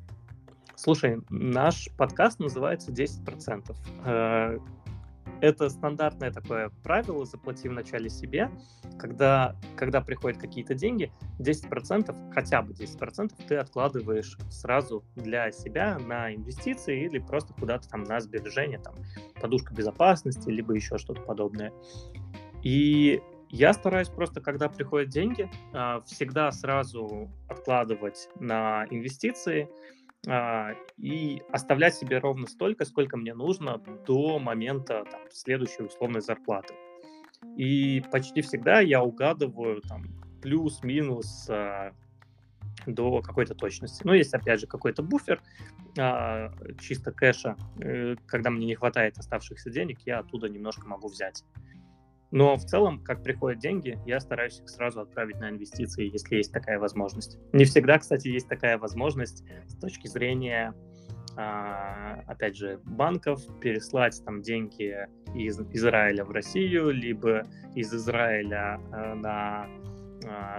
Слушай, наш подкаст называется 10% это стандартное такое правило, заплати вначале себе, когда, когда приходят какие-то деньги, 10%, хотя бы 10% ты откладываешь сразу для себя на инвестиции или просто куда-то там на сбережения, там, подушка безопасности, либо еще что-то подобное. И я стараюсь просто, когда приходят деньги, а, всегда сразу откладывать на инвестиции, и оставлять себе ровно столько, сколько мне нужно до момента там, следующей условной зарплаты. И почти всегда я угадываю там плюс-минус а, до какой-то точности. Но есть, опять же, какой-то буфер, а, чисто кэша. Э, когда мне не хватает оставшихся денег, я оттуда немножко могу взять. Но в целом, как приходят деньги, я стараюсь их сразу отправить на инвестиции, если есть такая возможность. Не всегда, кстати, есть такая возможность с точки зрения, а, опять же, банков переслать там деньги из Израиля в Россию, либо из Израиля а, на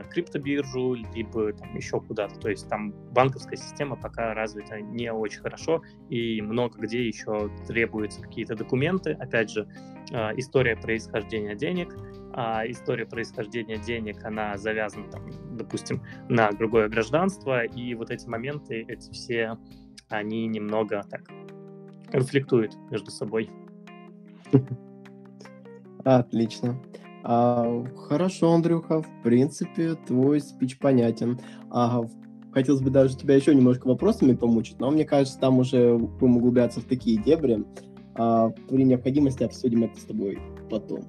криптобиржу, либо там еще куда-то. То есть там банковская система пока развита не очень хорошо, и много где еще требуются какие-то документы. Опять же, а, история происхождения денег, а история происхождения денег, она завязана, там, допустим, на другое гражданство, и вот эти моменты, эти все, они немного так конфликтуют между собой. Отлично. А, хорошо, Андрюха, в принципе, твой спич понятен. А, хотелось бы даже тебя еще немножко вопросами помучить, но мне кажется, там уже будем углубляться в такие дебри. А, при необходимости обсудим это с тобой потом,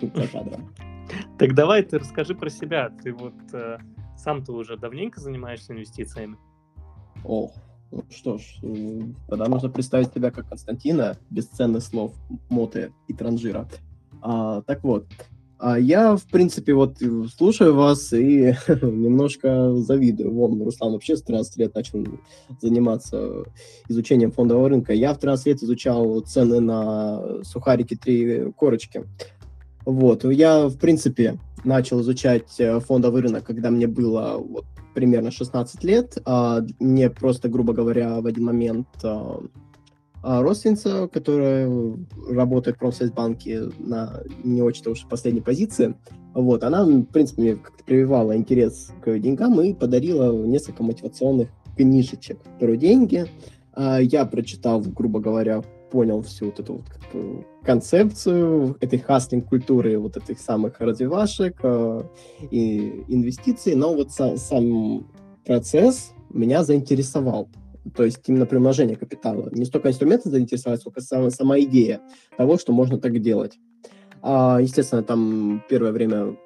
за кадром. Так давай ты расскажи про себя. Ты вот э, сам-то уже давненько занимаешься инвестициями? Ох, ну что ж, э, тогда нужно представить тебя как Константина, бесценных слов, моты и транжира. А, так вот, а я, в принципе, вот слушаю вас и немножко завидую. Вон, Руслан вообще с 13 лет начал заниматься изучением фондового рынка. Я в 13 лет изучал цены на сухарики три корочки. Вот, я, в принципе, начал изучать э, фондовый рынок, когда мне было вот, примерно 16 лет. А мне просто, грубо говоря, в один момент а родственница, которая работает в Промсвязьбанке на не очень-то уж последней позиции, вот, она, в принципе, мне как-то прививала интерес к деньгам и подарила несколько мотивационных книжечек про деньги. А, я прочитал, грубо говоря, понял всю вот эту вот концепцию этой хаслинг-культуры, вот этих самых развивашек э, и инвестиций, но вот сам процесс меня заинтересовал. То есть именно приумножение капитала. Не столько инструменты заинтересовали, сколько сама, сама идея того, что можно так делать. А, естественно, там первое время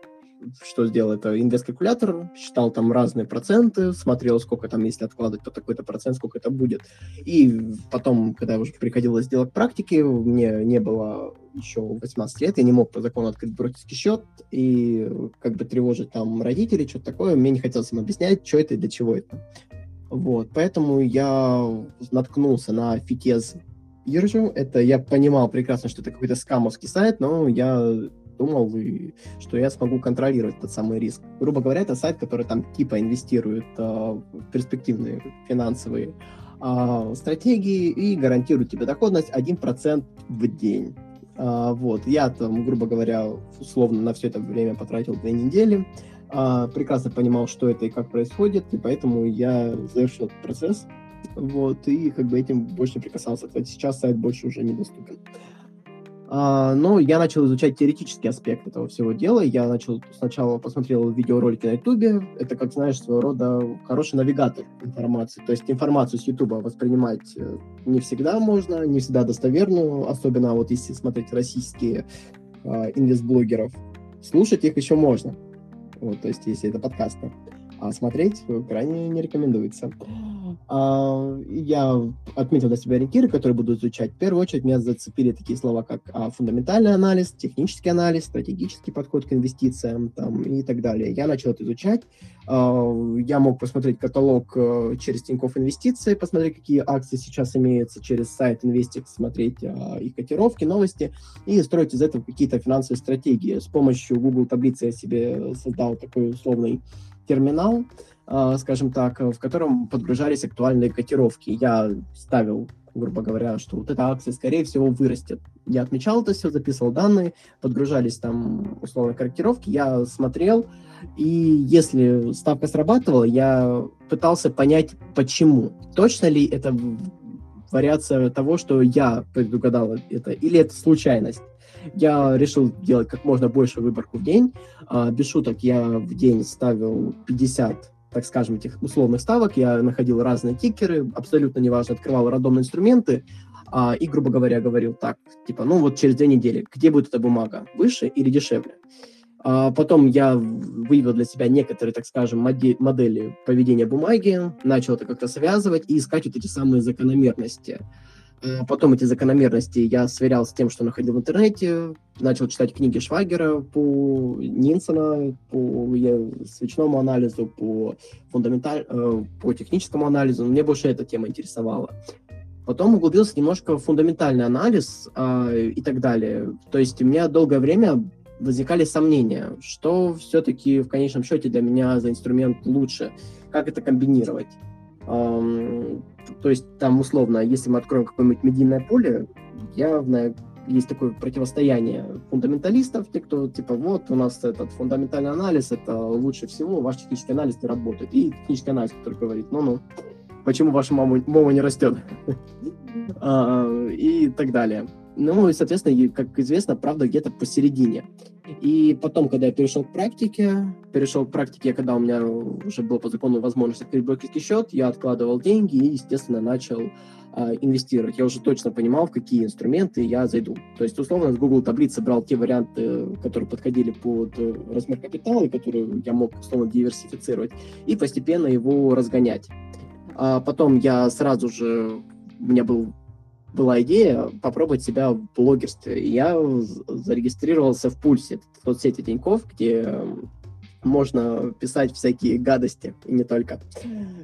что сделал, это инвест-калькулятор, считал там разные проценты, смотрел, сколько там, если откладывать, то такой-то процент, сколько это будет. И потом, когда уже приходилось делать практики, мне не было еще 18 лет, я не мог по закону открыть брокерский счет и как бы тревожить там родителей, что-то такое. Мне не хотелось им объяснять, что это и для чего это. Вот, поэтому я наткнулся на Фитез Иржу. Это я понимал прекрасно, что это какой-то скамовский сайт, но я думал, и, что я смогу контролировать этот самый риск. Грубо говоря, это сайт, который там типа инвестирует э, в перспективные финансовые э, стратегии и гарантирует тебе доходность 1% в день. Э, вот, я там, грубо говоря, условно на все это время потратил две недели, прекрасно понимал, что это и как происходит, и поэтому я завершил этот процесс, вот, и как бы этим больше не прикасался. Кстати, сейчас сайт больше уже недоступен. А, но я начал изучать теоретический аспект этого всего дела. Я начал сначала посмотрел видеоролики на Ютубе. Это, как знаешь, своего рода хороший навигатор информации. То есть информацию с Ютуба воспринимать э, не всегда можно, не всегда достоверную, особенно вот если смотреть российские э, инвестблогеров. Слушать их еще можно. Вот, то есть если это подкасты. А смотреть крайне не рекомендуется. А, я отметил для себя ориентиры, которые буду изучать. В первую очередь меня зацепили такие слова, как а, фундаментальный анализ, технический анализ, стратегический подход к инвестициям там, и так далее. Я начал это изучать. А, я мог посмотреть каталог э, через Тинькофф Инвестиции, посмотреть, какие акции сейчас имеются через сайт Инвестик, смотреть их котировки, новости и строить из этого какие-то финансовые стратегии. С помощью Google таблицы я себе создал такой условный терминал, скажем так, в котором подгружались актуальные котировки. Я ставил, грубо говоря, что вот эта акция, скорее всего, вырастет. Я отмечал это все, записывал данные, подгружались там условно корректировки, я смотрел, и если ставка срабатывала, я пытался понять, почему. Точно ли это вариация того, что я предугадал это, или это случайность. Я решил делать как можно больше выборку в день. А, без шуток, я в день ставил 50 так скажем, этих условных ставок, я находил разные тикеры, абсолютно неважно, открывал рандомные инструменты, а, и, грубо говоря, говорил так, типа, ну вот через две недели, где будет эта бумага, выше или дешевле? А потом я выявил для себя некоторые, так скажем, моди- модели поведения бумаги, начал это как-то связывать и искать вот эти самые закономерности. Э, потом эти закономерности я сверял с тем, что находил в интернете, начал читать книги Швагера по Нинсона, по свечному анализу, по, фундаменталь... Э, по техническому анализу. Мне больше эта тема интересовала. Потом углубился немножко в фундаментальный анализ э, и так далее. То есть у меня долгое время возникали сомнения, что все-таки в конечном счете для меня за инструмент лучше, как это комбинировать. То есть там условно, если мы откроем какое-нибудь медийное поле, явно есть такое противостояние фундаменталистов, те, кто типа вот у нас этот фундаментальный анализ, это лучше всего, ваш технический анализ не работает. И технический анализ, который говорит, ну-ну, почему ваша мама, мама не растет? А, и так далее. Ну, и, соответственно, как известно, правда где-то посередине. И потом, когда я перешел к практике, перешел к практике, когда у меня уже было по закону возможность открыть брокерский счет, я откладывал деньги и, естественно, начал э, инвестировать. Я уже точно понимал, в какие инструменты я зайду. То есть, условно, с Google таблицы брал те варианты, которые подходили под размер капитала, которые я мог, условно, диверсифицировать, и постепенно его разгонять. А потом я сразу же, у меня был была идея попробовать себя в блогерстве. Я зарегистрировался в Пульсе, в соцсети Тинькофф, где можно писать всякие гадости, и не только,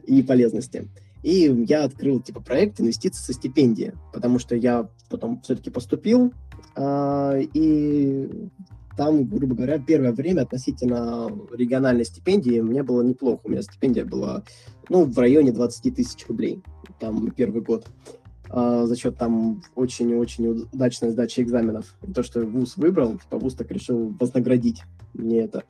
и полезности. И я открыл типа проект инвестиции со стипендии, потому что я потом все-таки поступил, э, и там, грубо говоря, первое время относительно региональной стипендии мне было неплохо. У меня стипендия была ну, в районе 20 тысяч рублей, там первый год. А, за счет там очень-очень удачной сдачи экзаменов. И то, что вуз выбрал, типа вуз так решил вознаградить мне это.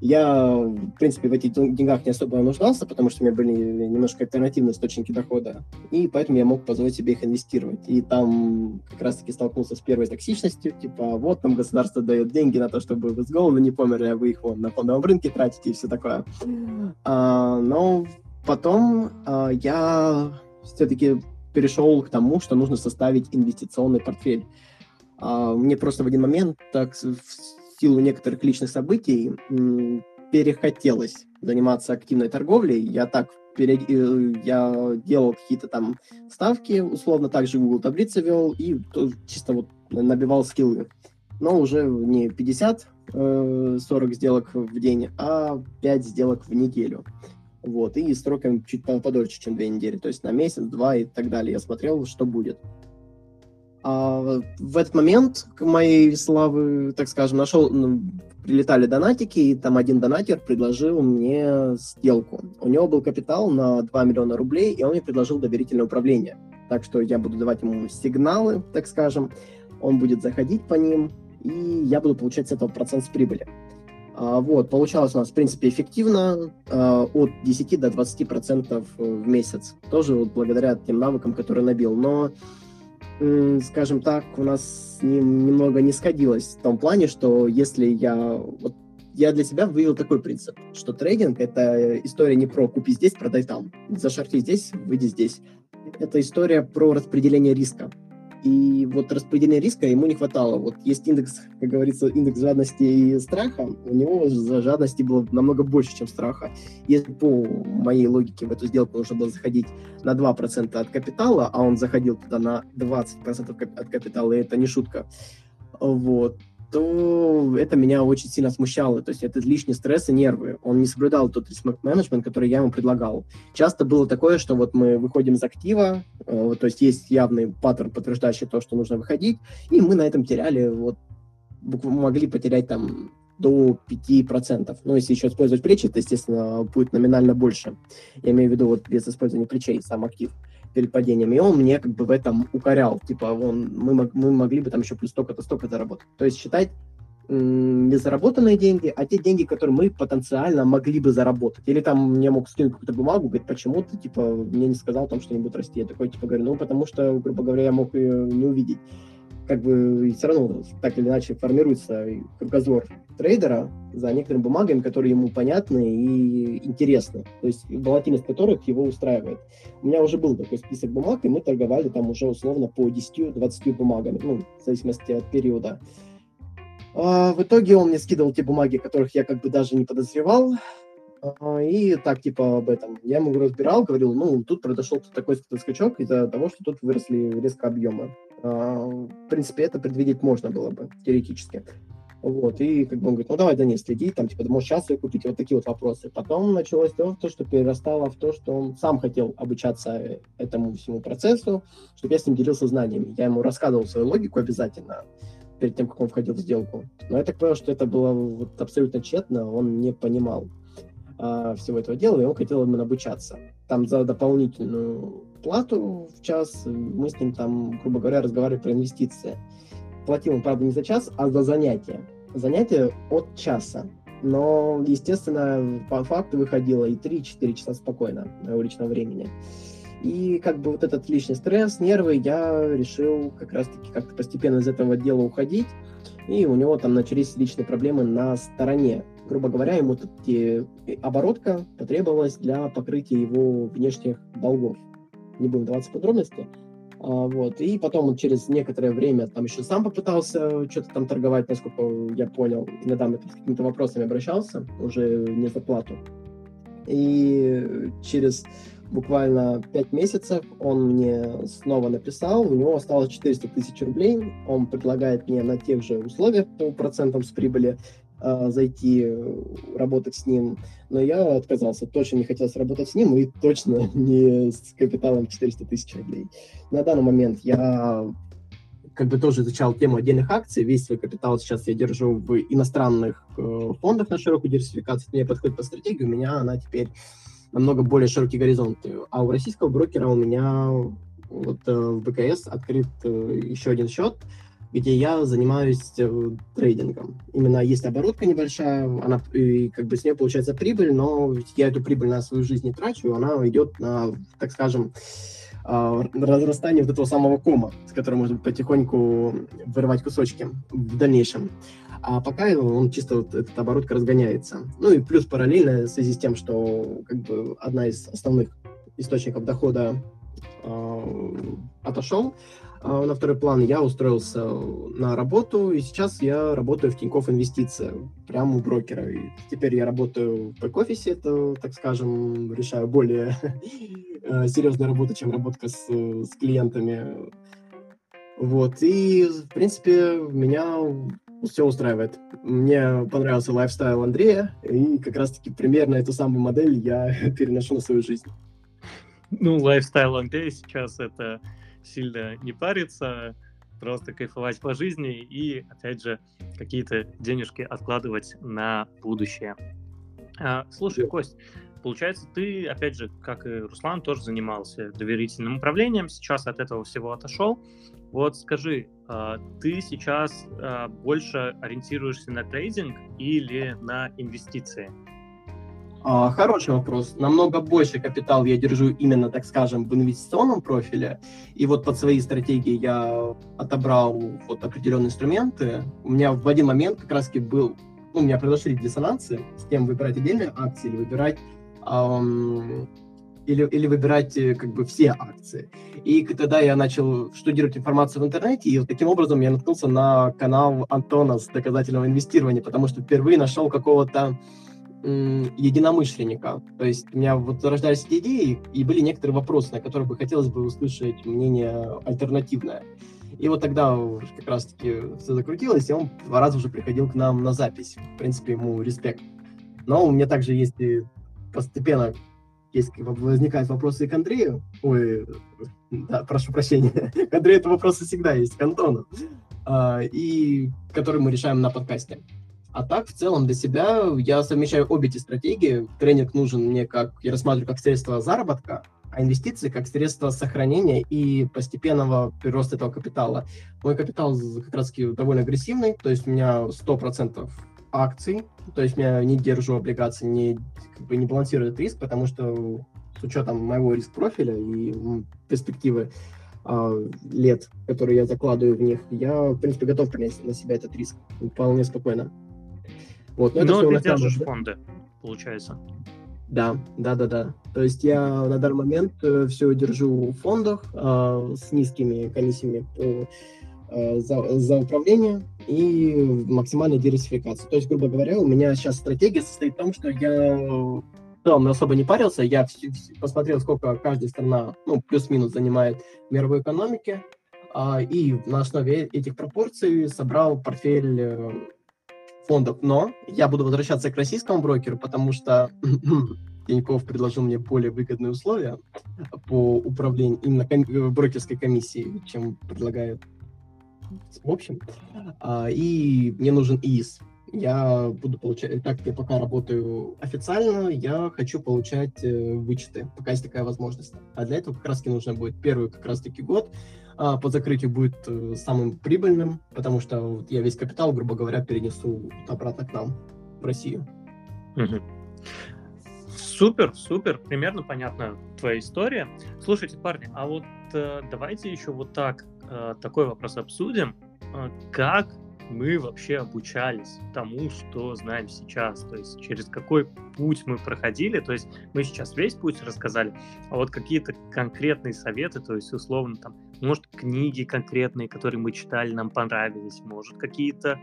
Я, в принципе, в этих деньгах не особо нуждался, потому что у меня были немножко альтернативные источники дохода, и поэтому я мог позволить себе их инвестировать. И там как раз-таки столкнулся с первой токсичностью, типа, вот там государство дает деньги на то, чтобы вы с голоду не померли, а вы их вон на фондовом рынке тратите и все такое. А, но потом а, я все-таки перешел к тому, что нужно составить инвестиционный портфель. А, мне просто в один момент так в силу некоторых личных событий перехотелось заниматься активной торговлей. Я так пере... Э, я делал какие-то там ставки, условно также Google таблицы вел и чисто вот набивал скиллы. Но уже не 50 40 э, сделок в день, а 5 сделок в неделю. Вот, и сроками чуть подольше, чем две недели, то есть на месяц, два и так далее. Я смотрел, что будет. А в этот момент к моей славы, так скажем, нашел, ну, прилетали донатики, и там один донатер предложил мне сделку. У него был капитал на 2 миллиона рублей, и он мне предложил доверительное управление. Так что я буду давать ему сигналы, так скажем, он будет заходить по ним, и я буду получать с этого процент с прибыли. А, вот, получалось у нас, в принципе, эффективно, а, от 10 до 20 процентов в месяц. Тоже вот благодаря тем навыкам, которые набил. Но скажем так, у нас немного не сходилось в том плане, что если я... Вот я для себя вывел такой принцип, что трейдинг — это история не про купи здесь, продай там, зашарти здесь, выйди здесь. Это история про распределение риска. И вот распределение риска ему не хватало. Вот есть индекс, как говорится, индекс жадности и страха. У него за жадности было намного больше, чем страха. Если по моей логике в эту сделку нужно было заходить на 2% от капитала, а он заходил туда на 20% от капитала, и это не шутка, вот, то это меня очень сильно смущало. То есть это лишний стресс и нервы. Он не соблюдал тот риск-менеджмент, который я ему предлагал. Часто было такое, что вот мы выходим из актива, э, то есть есть явный паттерн, подтверждающий то, что нужно выходить, и мы на этом теряли, вот могли потерять там до 5%. Ну, если еще использовать плечи, то, естественно, будет номинально больше. Я имею в виду вот без использования плечей, сам актив перед падением, и он мне как бы в этом укорял, типа, он, мы, мы могли бы там еще плюс столько-то, столько заработать. То есть считать не заработанные деньги, а те деньги, которые мы потенциально могли бы заработать. Или там мне мог скинуть какую-то бумагу, говорит, почему ты, типа, мне не сказал там, что не будет расти. Я такой, типа, говорю, ну, потому что, грубо говоря, я мог ее не увидеть как бы все равно так или иначе формируется кругозор трейдера за некоторыми бумагами, которые ему понятны и интересны, то есть волатильность которых его устраивает. У меня уже был такой список бумаг, и мы торговали там уже условно по 10-20 бумагами, ну, в зависимости от периода. А в итоге он мне скидывал те бумаги, которых я как бы даже не подозревал, а, и так, типа, об этом. Я ему разбирал, говорил, ну, тут произошел такой скачок из-за того, что тут выросли резко объемы. А, в принципе, это предвидеть можно было бы, теоретически. Вот, и как бы он говорит, ну давай, Данил, следи, там, типа, можешь сейчас ее купить, вот такие вот вопросы. Потом началось то, то, что перерастало в то, что он сам хотел обучаться этому всему процессу, чтобы я с ним делился знаниями. Я ему рассказывал свою логику обязательно перед тем, как он входил в сделку. Но я так понял, что это было вот абсолютно тщетно, он не понимал а, всего этого дела, и он хотел именно обучаться. Там за дополнительную плату в час, мы с ним там, грубо говоря, разговаривали про инвестиции. Платил он, правда, не за час, а за занятие. Занятие от часа. Но, естественно, по факту выходило и 3-4 часа спокойно моего личного времени. И как бы вот этот лишний стресс, нервы, я решил как раз-таки как-то постепенно из этого дела уходить. И у него там начались личные проблемы на стороне грубо говоря, ему оборотка потребовалась для покрытия его внешних долгов. Не будем даваться подробности. А, вот. И потом он через некоторое время там еще сам попытался что-то там торговать, насколько я понял. Иногда мы с какими-то вопросами обращался, уже не за плату. И через буквально 5 месяцев он мне снова написал, у него осталось 400 тысяч рублей, он предлагает мне на тех же условиях по процентам с прибыли а, зайти э, работать с ним, но я отказался. Точно не хотелось работать с ним и точно не с капиталом 400 тысяч рублей. На данный момент я как бы тоже изучал тему отдельных акций. Весь свой капитал сейчас я держу в иностранных э, фондах на широкую диверсификацию. Мне подходит по стратегии, у меня она теперь намного более широкий горизонт. А у российского брокера у меня вот э, в БКС открыт э, еще один счет, где я занимаюсь э, трейдингом. Именно есть оборотка небольшая, она и как бы с нее получается прибыль, но я эту прибыль на свою жизнь не трачу, она идет на, так скажем, а, разрастание вот этого самого кома, с которым можно потихоньку вырывать кусочки в дальнейшем. А пока он чисто вот эта оборотка разгоняется. Ну и плюс параллельно в связи с тем, что как бы одна из основных источников дохода э, отошел на второй план, я устроился на работу, и сейчас я работаю в Тинькофф Инвестиции, прямо у брокера. И теперь я работаю в бэк-офисе, это, так скажем, решаю более э, серьезную работу, чем работа с, с клиентами. Вот, и, в принципе, меня все устраивает. Мне понравился lifestyle Андрея, и как раз-таки примерно эту самую модель я переношу на свою жизнь. Ну, лайфстайл Андрея сейчас это сильно не париться, просто кайфовать по жизни и, опять же, какие-то денежки откладывать на будущее. А, слушай, Кость, получается, ты, опять же, как и Руслан, тоже занимался доверительным управлением, сейчас от этого всего отошел. Вот скажи, а, ты сейчас а, больше ориентируешься на трейдинг или на инвестиции? А, хороший вопрос. Намного больше капитал я держу именно, так скажем, в инвестиционном профиле. И вот под свои стратегии я отобрал вот определенные инструменты. У меня в один момент как раз был, ну, у меня произошли диссонансы с тем, выбирать отдельные акции или выбирать эм, или, или выбирать э, как бы все акции. И тогда я начал штудировать информацию в интернете, и таким образом я наткнулся на канал Антона с доказательного инвестирования, потому что впервые нашел какого-то единомышленника. То есть у меня вот рождались эти идеи, и были некоторые вопросы, на которые бы хотелось бы услышать мнение альтернативное. И вот тогда как раз-таки все закрутилось, и он два раза уже приходил к нам на запись. В принципе, ему респект. Но у меня также есть и постепенно есть, возникают вопросы и к Андрею. Ой, да, прошу прощения. К Андрею это вопросы всегда есть, к Антону. А, и которые мы решаем на подкасте. А так, в целом, для себя я совмещаю обе эти стратегии. Тренинг нужен мне как, я рассматриваю как средство заработка, а инвестиции как средство сохранения и постепенного прироста этого капитала. Мой капитал как раз довольно агрессивный, то есть у меня 100% акций, то есть я не держу облигации, не, как бы не балансирую этот риск, потому что с учетом моего риск-профиля и перспективы э, лет, которые я закладываю в них, я, в принципе, готов принять на себя этот риск вполне спокойно. Вот, но, но ты держишь да? фонды, получается. Да, да, да, да. То есть я на данный момент э, все держу в фондах э, с низкими комиссиями э, за, за управление и максимальной диверсификации. То есть, грубо говоря, у меня сейчас стратегия состоит в том, что я целом особо не парился, я посмотрел, сколько каждая страна, ну, плюс-минус занимает в мировой экономике, э, и на основе этих пропорций собрал портфель э, фондов. Но я буду возвращаться к российскому брокеру, потому что Тиньков предложил мне более выгодные условия по управлению именно ком- э, брокерской комиссией, чем предлагает в общем. А, и мне нужен ИИС. Я буду получать, так как я пока работаю официально, я хочу получать э, вычеты, пока есть такая возможность. А для этого как раз таки нужно будет первый как раз таки год а, по закрытию будет э, самым прибыльным, потому что вот я весь капитал, грубо говоря, перенесу обратно к нам, в Россию. Супер, супер, примерно понятна твоя история. Слушайте, парни, а вот э, давайте еще вот так э, такой вопрос обсудим. Э, как мы вообще обучались тому, что знаем сейчас, то есть через какой путь мы проходили, то есть мы сейчас весь путь рассказали, а вот какие-то конкретные советы, то есть условно там, может книги конкретные, которые мы читали, нам понравились, может какие-то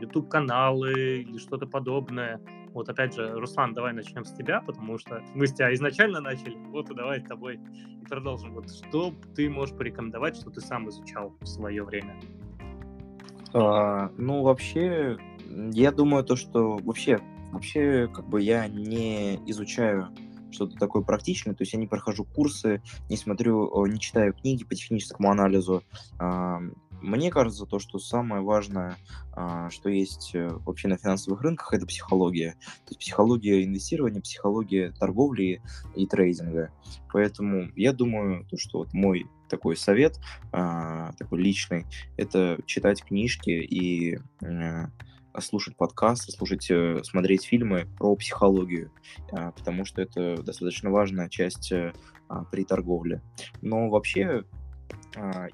YouTube-каналы или что-то подобное. Вот опять же, Руслан, давай начнем с тебя, потому что мы с тебя изначально начали, вот и давай с тобой и продолжим. Вот что ты можешь порекомендовать, что ты сам изучал в свое время? А, ну, вообще, я думаю, то, что вообще, вообще, как бы я не изучаю что-то такое практичное, то есть я не прохожу курсы, не смотрю, не читаю книги по техническому анализу. мне кажется, то, что самое важное, а, что есть э, вообще на финансовых рынках, это психология. То есть психология инвестирования, психология торговли и трейдинга. Поэтому я думаю, то, что вот мой такой совет, а, такой личный, это читать книжки и э, слушать подкасты, слушать, э, смотреть фильмы про психологию, а, потому что это достаточно важная часть при торговле. Но вообще а,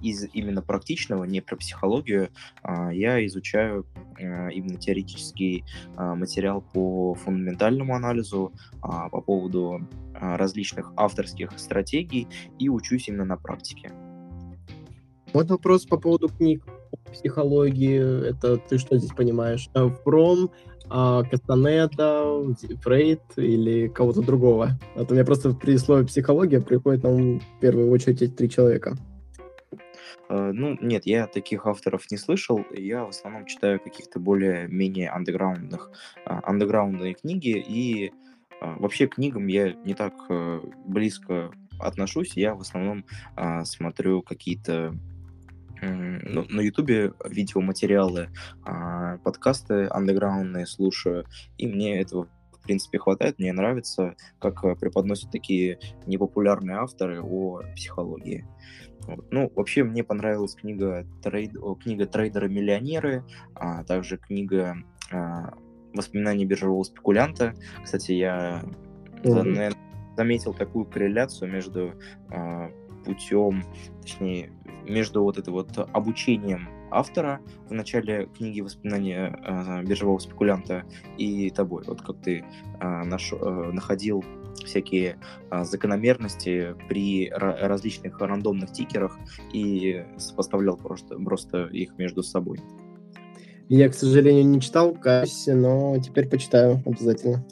из именно практичного, не про психологию, а, я изучаю а, именно теоретический материал по фундаментальному анализу, по поводу различных авторских стратегий и учусь именно на практике. Вот вопрос по поводу книг психологии. Это ты что здесь понимаешь? Фром, Кастанеда, Фрейд или кого-то другого? А то мне просто при слове психология приходит на ум в первую очередь эти три человека. Э, ну, нет, я таких авторов не слышал. Я в основном читаю каких-то более-менее андеграундных, а, андеграундные книги, и а, вообще к книгам я не так э, близко отношусь. Я в основном а, смотрю какие-то ну, на Ютубе видеоматериалы, подкасты андеграундные слушаю, и мне этого в принципе хватает. Мне нравится, как э, преподносят такие непопулярные авторы о психологии. Вот. Ну, вообще мне понравилась книга, трейд... книга «Трейдеры-миллионеры», а также книга а, «Воспоминания биржевого спекулянта». Кстати, я mm-hmm. заметил такую корреляцию между а, путем, точнее, между вот это вот обучением автора в начале книги «Воспоминания э, биржевого спекулянта» и тобой. Вот как ты э, наш, э, находил всякие а, закономерности при различных рандомных тикерах и сопоставлял просто, просто их между собой. Я, к сожалению, не читал Касси, но теперь почитаю обязательно.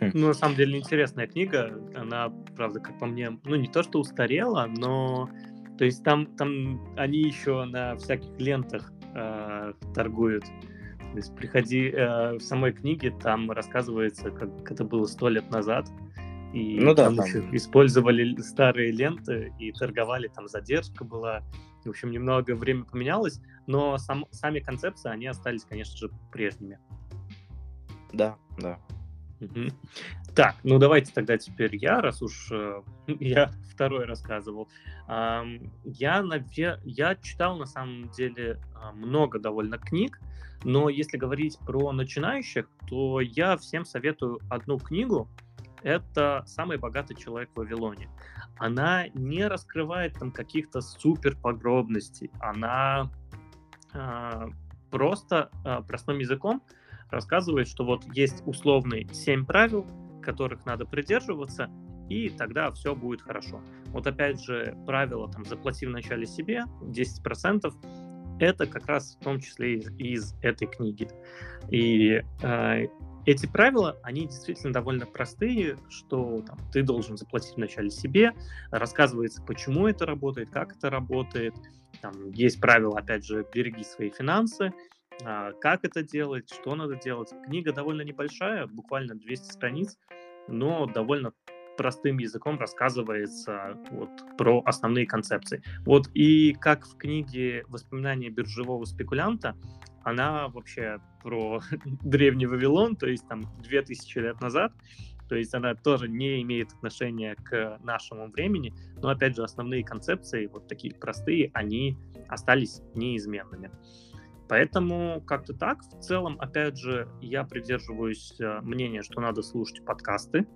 Ну, на самом деле, интересная книга. Она, правда, как по мне, ну, не то, что устарела, но... То есть там, там они еще на всяких лентах э, торгуют. То есть приходи э, в самой книге, там рассказывается, как это было сто лет назад. И ну, да, там, там еще использовали старые ленты и торговали, там задержка была. В общем, немного время поменялось, но сам, сами концепции, они остались, конечно же, прежними. Да, да. Так, ну давайте тогда теперь я, раз уж э, я второй рассказывал. Э, я, наве... я читал на самом деле а, много довольно книг, но если говорить про начинающих, то я всем советую одну книгу. Это «Самый богатый человек в Вавилоне». Она не раскрывает там каких-то супер подробностей. Она э, просто э, простым языком рассказывает, что вот есть условные семь правил, которых надо придерживаться, и тогда все будет хорошо. Вот опять же, правило там заплати вначале себе 10%, это как раз в том числе из, из этой книги. И э, эти правила, они действительно довольно простые, что там, ты должен заплатить вначале себе, рассказывается, почему это работает, как это работает. Там есть правила, опять же, береги свои финансы, как это делать, что надо делать. Книга довольно небольшая, буквально 200 страниц, но довольно простым языком рассказывается вот про основные концепции. Вот и как в книге «Воспоминания биржевого спекулянта», она вообще про древний Вавилон, то есть там 2000 лет назад, то есть она тоже не имеет отношения к нашему времени, но опять же основные концепции, вот такие простые, они остались неизменными. Поэтому как-то так. В целом, опять же, я придерживаюсь э, мнения, что надо слушать подкасты,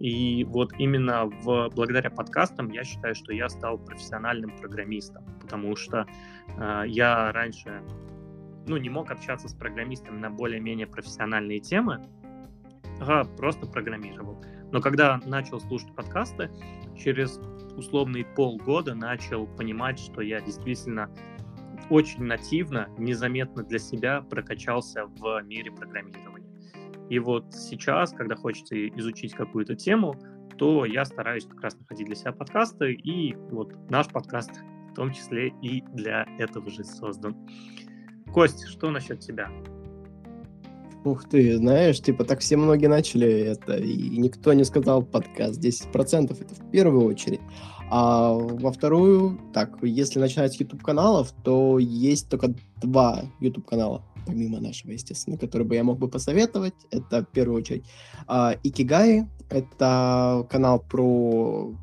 и вот именно в, благодаря подкастам я считаю, что я стал профессиональным программистом, потому что э, я раньше ну, не мог общаться с программистами на более-менее профессиональные темы, а просто программировал. Но когда начал слушать подкасты, через условные полгода начал понимать, что я действительно очень нативно, незаметно для себя прокачался в мире программирования. И вот сейчас, когда хочется изучить какую-то тему, то я стараюсь как раз находить для себя подкасты, и вот наш подкаст в том числе и для этого же создан. Кость, что насчет тебя? Ух ты, знаешь, типа так все многие начали это, и никто не сказал подкаст 10%, это в первую очередь. А во вторую, так, если начинать с YouTube-каналов, то есть только два YouTube-канала, помимо нашего, естественно, которые бы я мог бы посоветовать. Это, в первую очередь, а, Икигай. Это канал про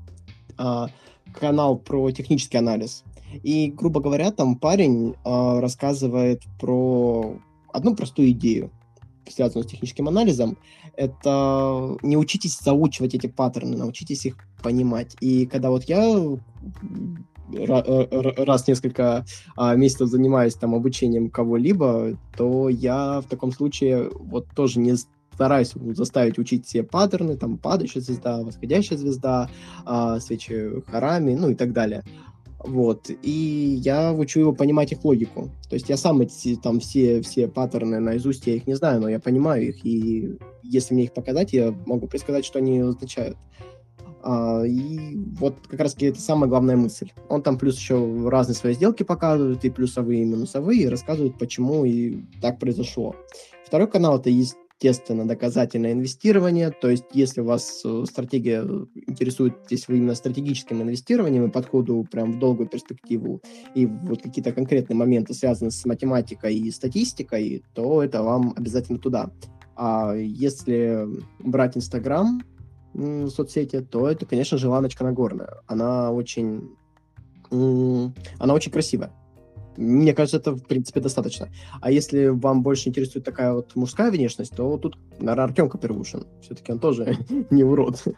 а, канал про технический анализ. И, грубо говоря, там парень э, рассказывает про одну простую идею, связанную с техническим анализом. Это не учитесь заучивать эти паттерны, научитесь их понимать. И когда вот я раз в несколько а, месяцев занимаюсь там обучением кого-либо, то я в таком случае вот тоже не стараюсь заставить учить все паттерны, там падающая звезда, восходящая звезда, а, свечи харами, ну и так далее. Вот. И я учу его понимать их логику. То есть я сам эти там все, все паттерны наизусть, я их не знаю, но я понимаю их, и если мне их показать, я могу предсказать, что они означают. А, и вот как раз это самая главная мысль. Он там плюс еще разные свои сделки показывает, и плюсовые, и минусовые, и рассказывает, почему и так произошло. Второй канал это естественно, доказательное инвестирование. То есть, если вас э, стратегия интересует, если вы именно стратегическим инвестированием и подходу прям в долгую перспективу, и вот какие-то конкретные моменты связаны с математикой и статистикой, то это вам обязательно туда. А если брать Инстаграм, соцсети, то это, конечно же, Ланочка Нагорная. Она очень, она очень красивая. Мне кажется, это, в принципе, достаточно. А если вам больше интересует такая вот мужская внешность, то тут, наверное, Артем Капервушин. Все-таки он тоже не урод.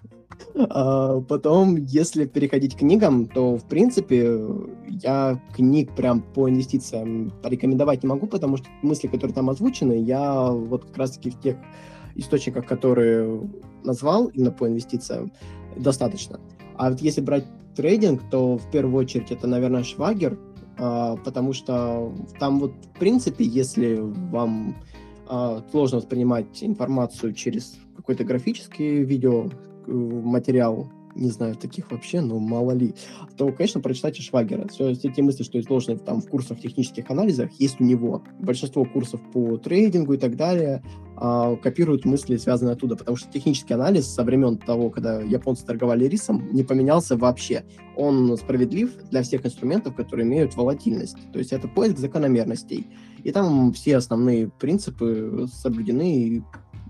А потом, если переходить к книгам, то, в принципе, я книг прям по инвестициям порекомендовать не могу, потому что мысли, которые там озвучены, я вот как раз-таки в тех источниках, которые назвал именно по инвестициям, достаточно. А вот если брать трейдинг, то в первую очередь это, наверное, Швагер, а, потому что там вот, в принципе, если вам а, сложно воспринимать информацию через какой-то графический видео э, материал, не знаю таких вообще, но мало ли, то, конечно, прочитайте Швагера. Все, все те мысли, что изложены там в курсах технических анализах, есть у него. Большинство курсов по трейдингу и так далее а, копируют мысли, связанные оттуда, потому что технический анализ со времен того, когда японцы торговали рисом, не поменялся вообще. Он справедлив для всех инструментов, которые имеют волатильность. То есть это поиск закономерностей. И там все основные принципы соблюдены, и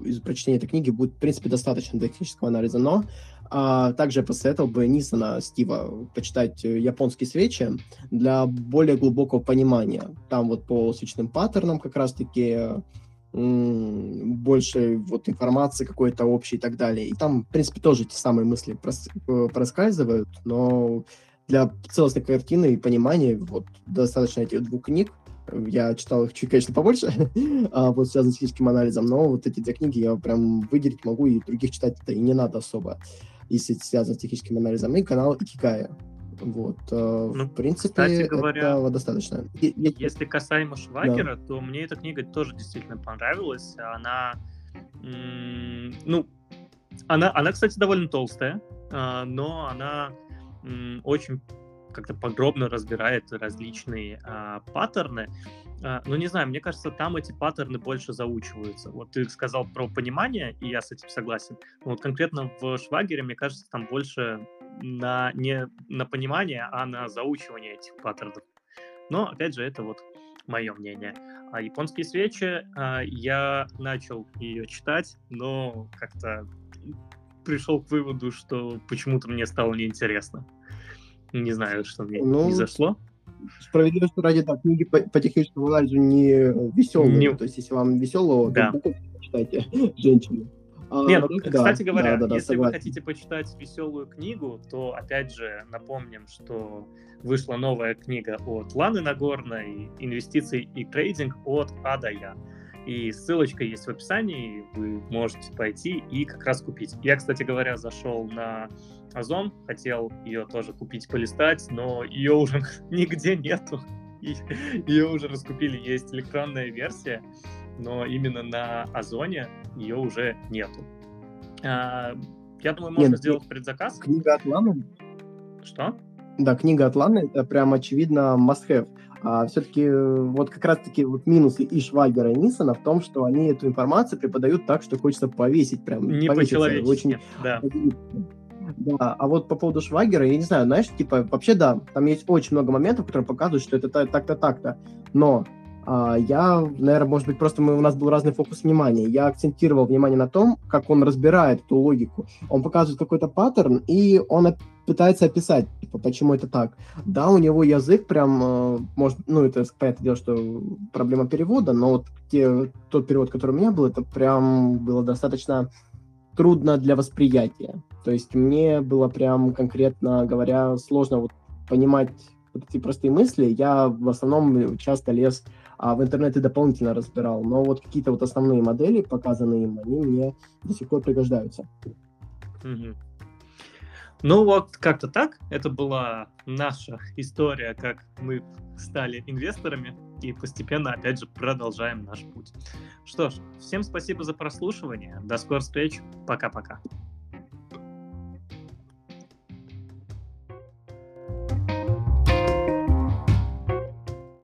из прочтения этой книги будет, в принципе, достаточно для технического анализа, но а также посоветовал бы Нисона Стива почитать японские свечи для более глубокого понимания. Там вот по свечным паттернам как раз-таки больше вот информации какой-то общей и так далее. И там, в принципе, тоже те самые мысли прос э, проскальзывают, но для целостной картины и понимания вот достаточно этих двух книг. Я читал их чуть, конечно, побольше, а, вот связанных с физическим анализом, но вот эти две книги я прям выделить могу, и других читать-то и не надо особо если связано с техническим анализом, и канал Икикая. Вот. Э, ну, в принципе, кстати говоря, этого достаточно. Если касаемо Швагера, да. то мне эта книга тоже действительно понравилась. Она, ну, она, она, кстати, довольно толстая, а, но она очень как-то подробно разбирает различные а, паттерны. А, ну, не знаю, мне кажется, там эти паттерны больше заучиваются. Вот ты сказал про понимание, и я с этим согласен. Но вот конкретно в Швагере, мне кажется, там больше на, не на понимание, а на заучивание этих паттернов. Но, опять же, это вот мое мнение. А японские свечи, а, я начал ее читать, но как-то пришел к выводу, что почему-то мне стало неинтересно. Не знаю, что мне ну, не зашло справедливости ради, да, книги по, по техническому анализу не веселые. Не... То есть, если вам веселого, да. то почитайте «Женщины». А, Нет, ну, кстати да, говоря, да, да, если согласен. вы хотите почитать веселую книгу, то опять же напомним, что вышла новая книга от Ланы Нагорной «Инвестиции и трейдинг от А до Я». И ссылочка есть в описании, вы можете пойти и как раз купить. Я, кстати говоря, зашел на Озон, хотел ее тоже купить, полистать, но ее уже нигде нету. Ее уже раскупили, есть электронная версия, но именно на Озоне ее уже нету. А, я думаю, можно Нет, сделать предзаказ. Книга от Ланы? Что? Да, книга от Ланы, это прям очевидно must-have. А все-таки э, вот как раз-таки вот минусы и Швайгера, и Нисона в том, что они эту информацию преподают так, что хочется повесить прям. Не по-человечески, очень... да. Да, а вот по поводу Швагера, я не знаю, знаешь, типа, вообще да, там есть очень много моментов, которые показывают, что это так-то, так-то, но я, наверное, может быть, просто мы, у нас был разный фокус внимания. Я акцентировал внимание на том, как он разбирает эту логику. Он показывает какой-то паттерн, и он пытается описать, типа, почему это так. Да, у него язык прям, э, может, ну, это, понятное дело, что проблема перевода, но вот те, тот перевод, который у меня был, это прям было достаточно трудно для восприятия. То есть мне было прям, конкретно говоря, сложно вот понимать вот эти простые мысли. Я в основном часто лез а в интернете дополнительно разбирал. Но вот какие-то вот основные модели, показанные им, они мне до сих пор пригождаются. Ну вот как-то так. Это была наша история, как мы стали инвесторами и постепенно, опять же, продолжаем наш путь. Что ж, всем спасибо за прослушивание. До скорых встреч. Пока-пока.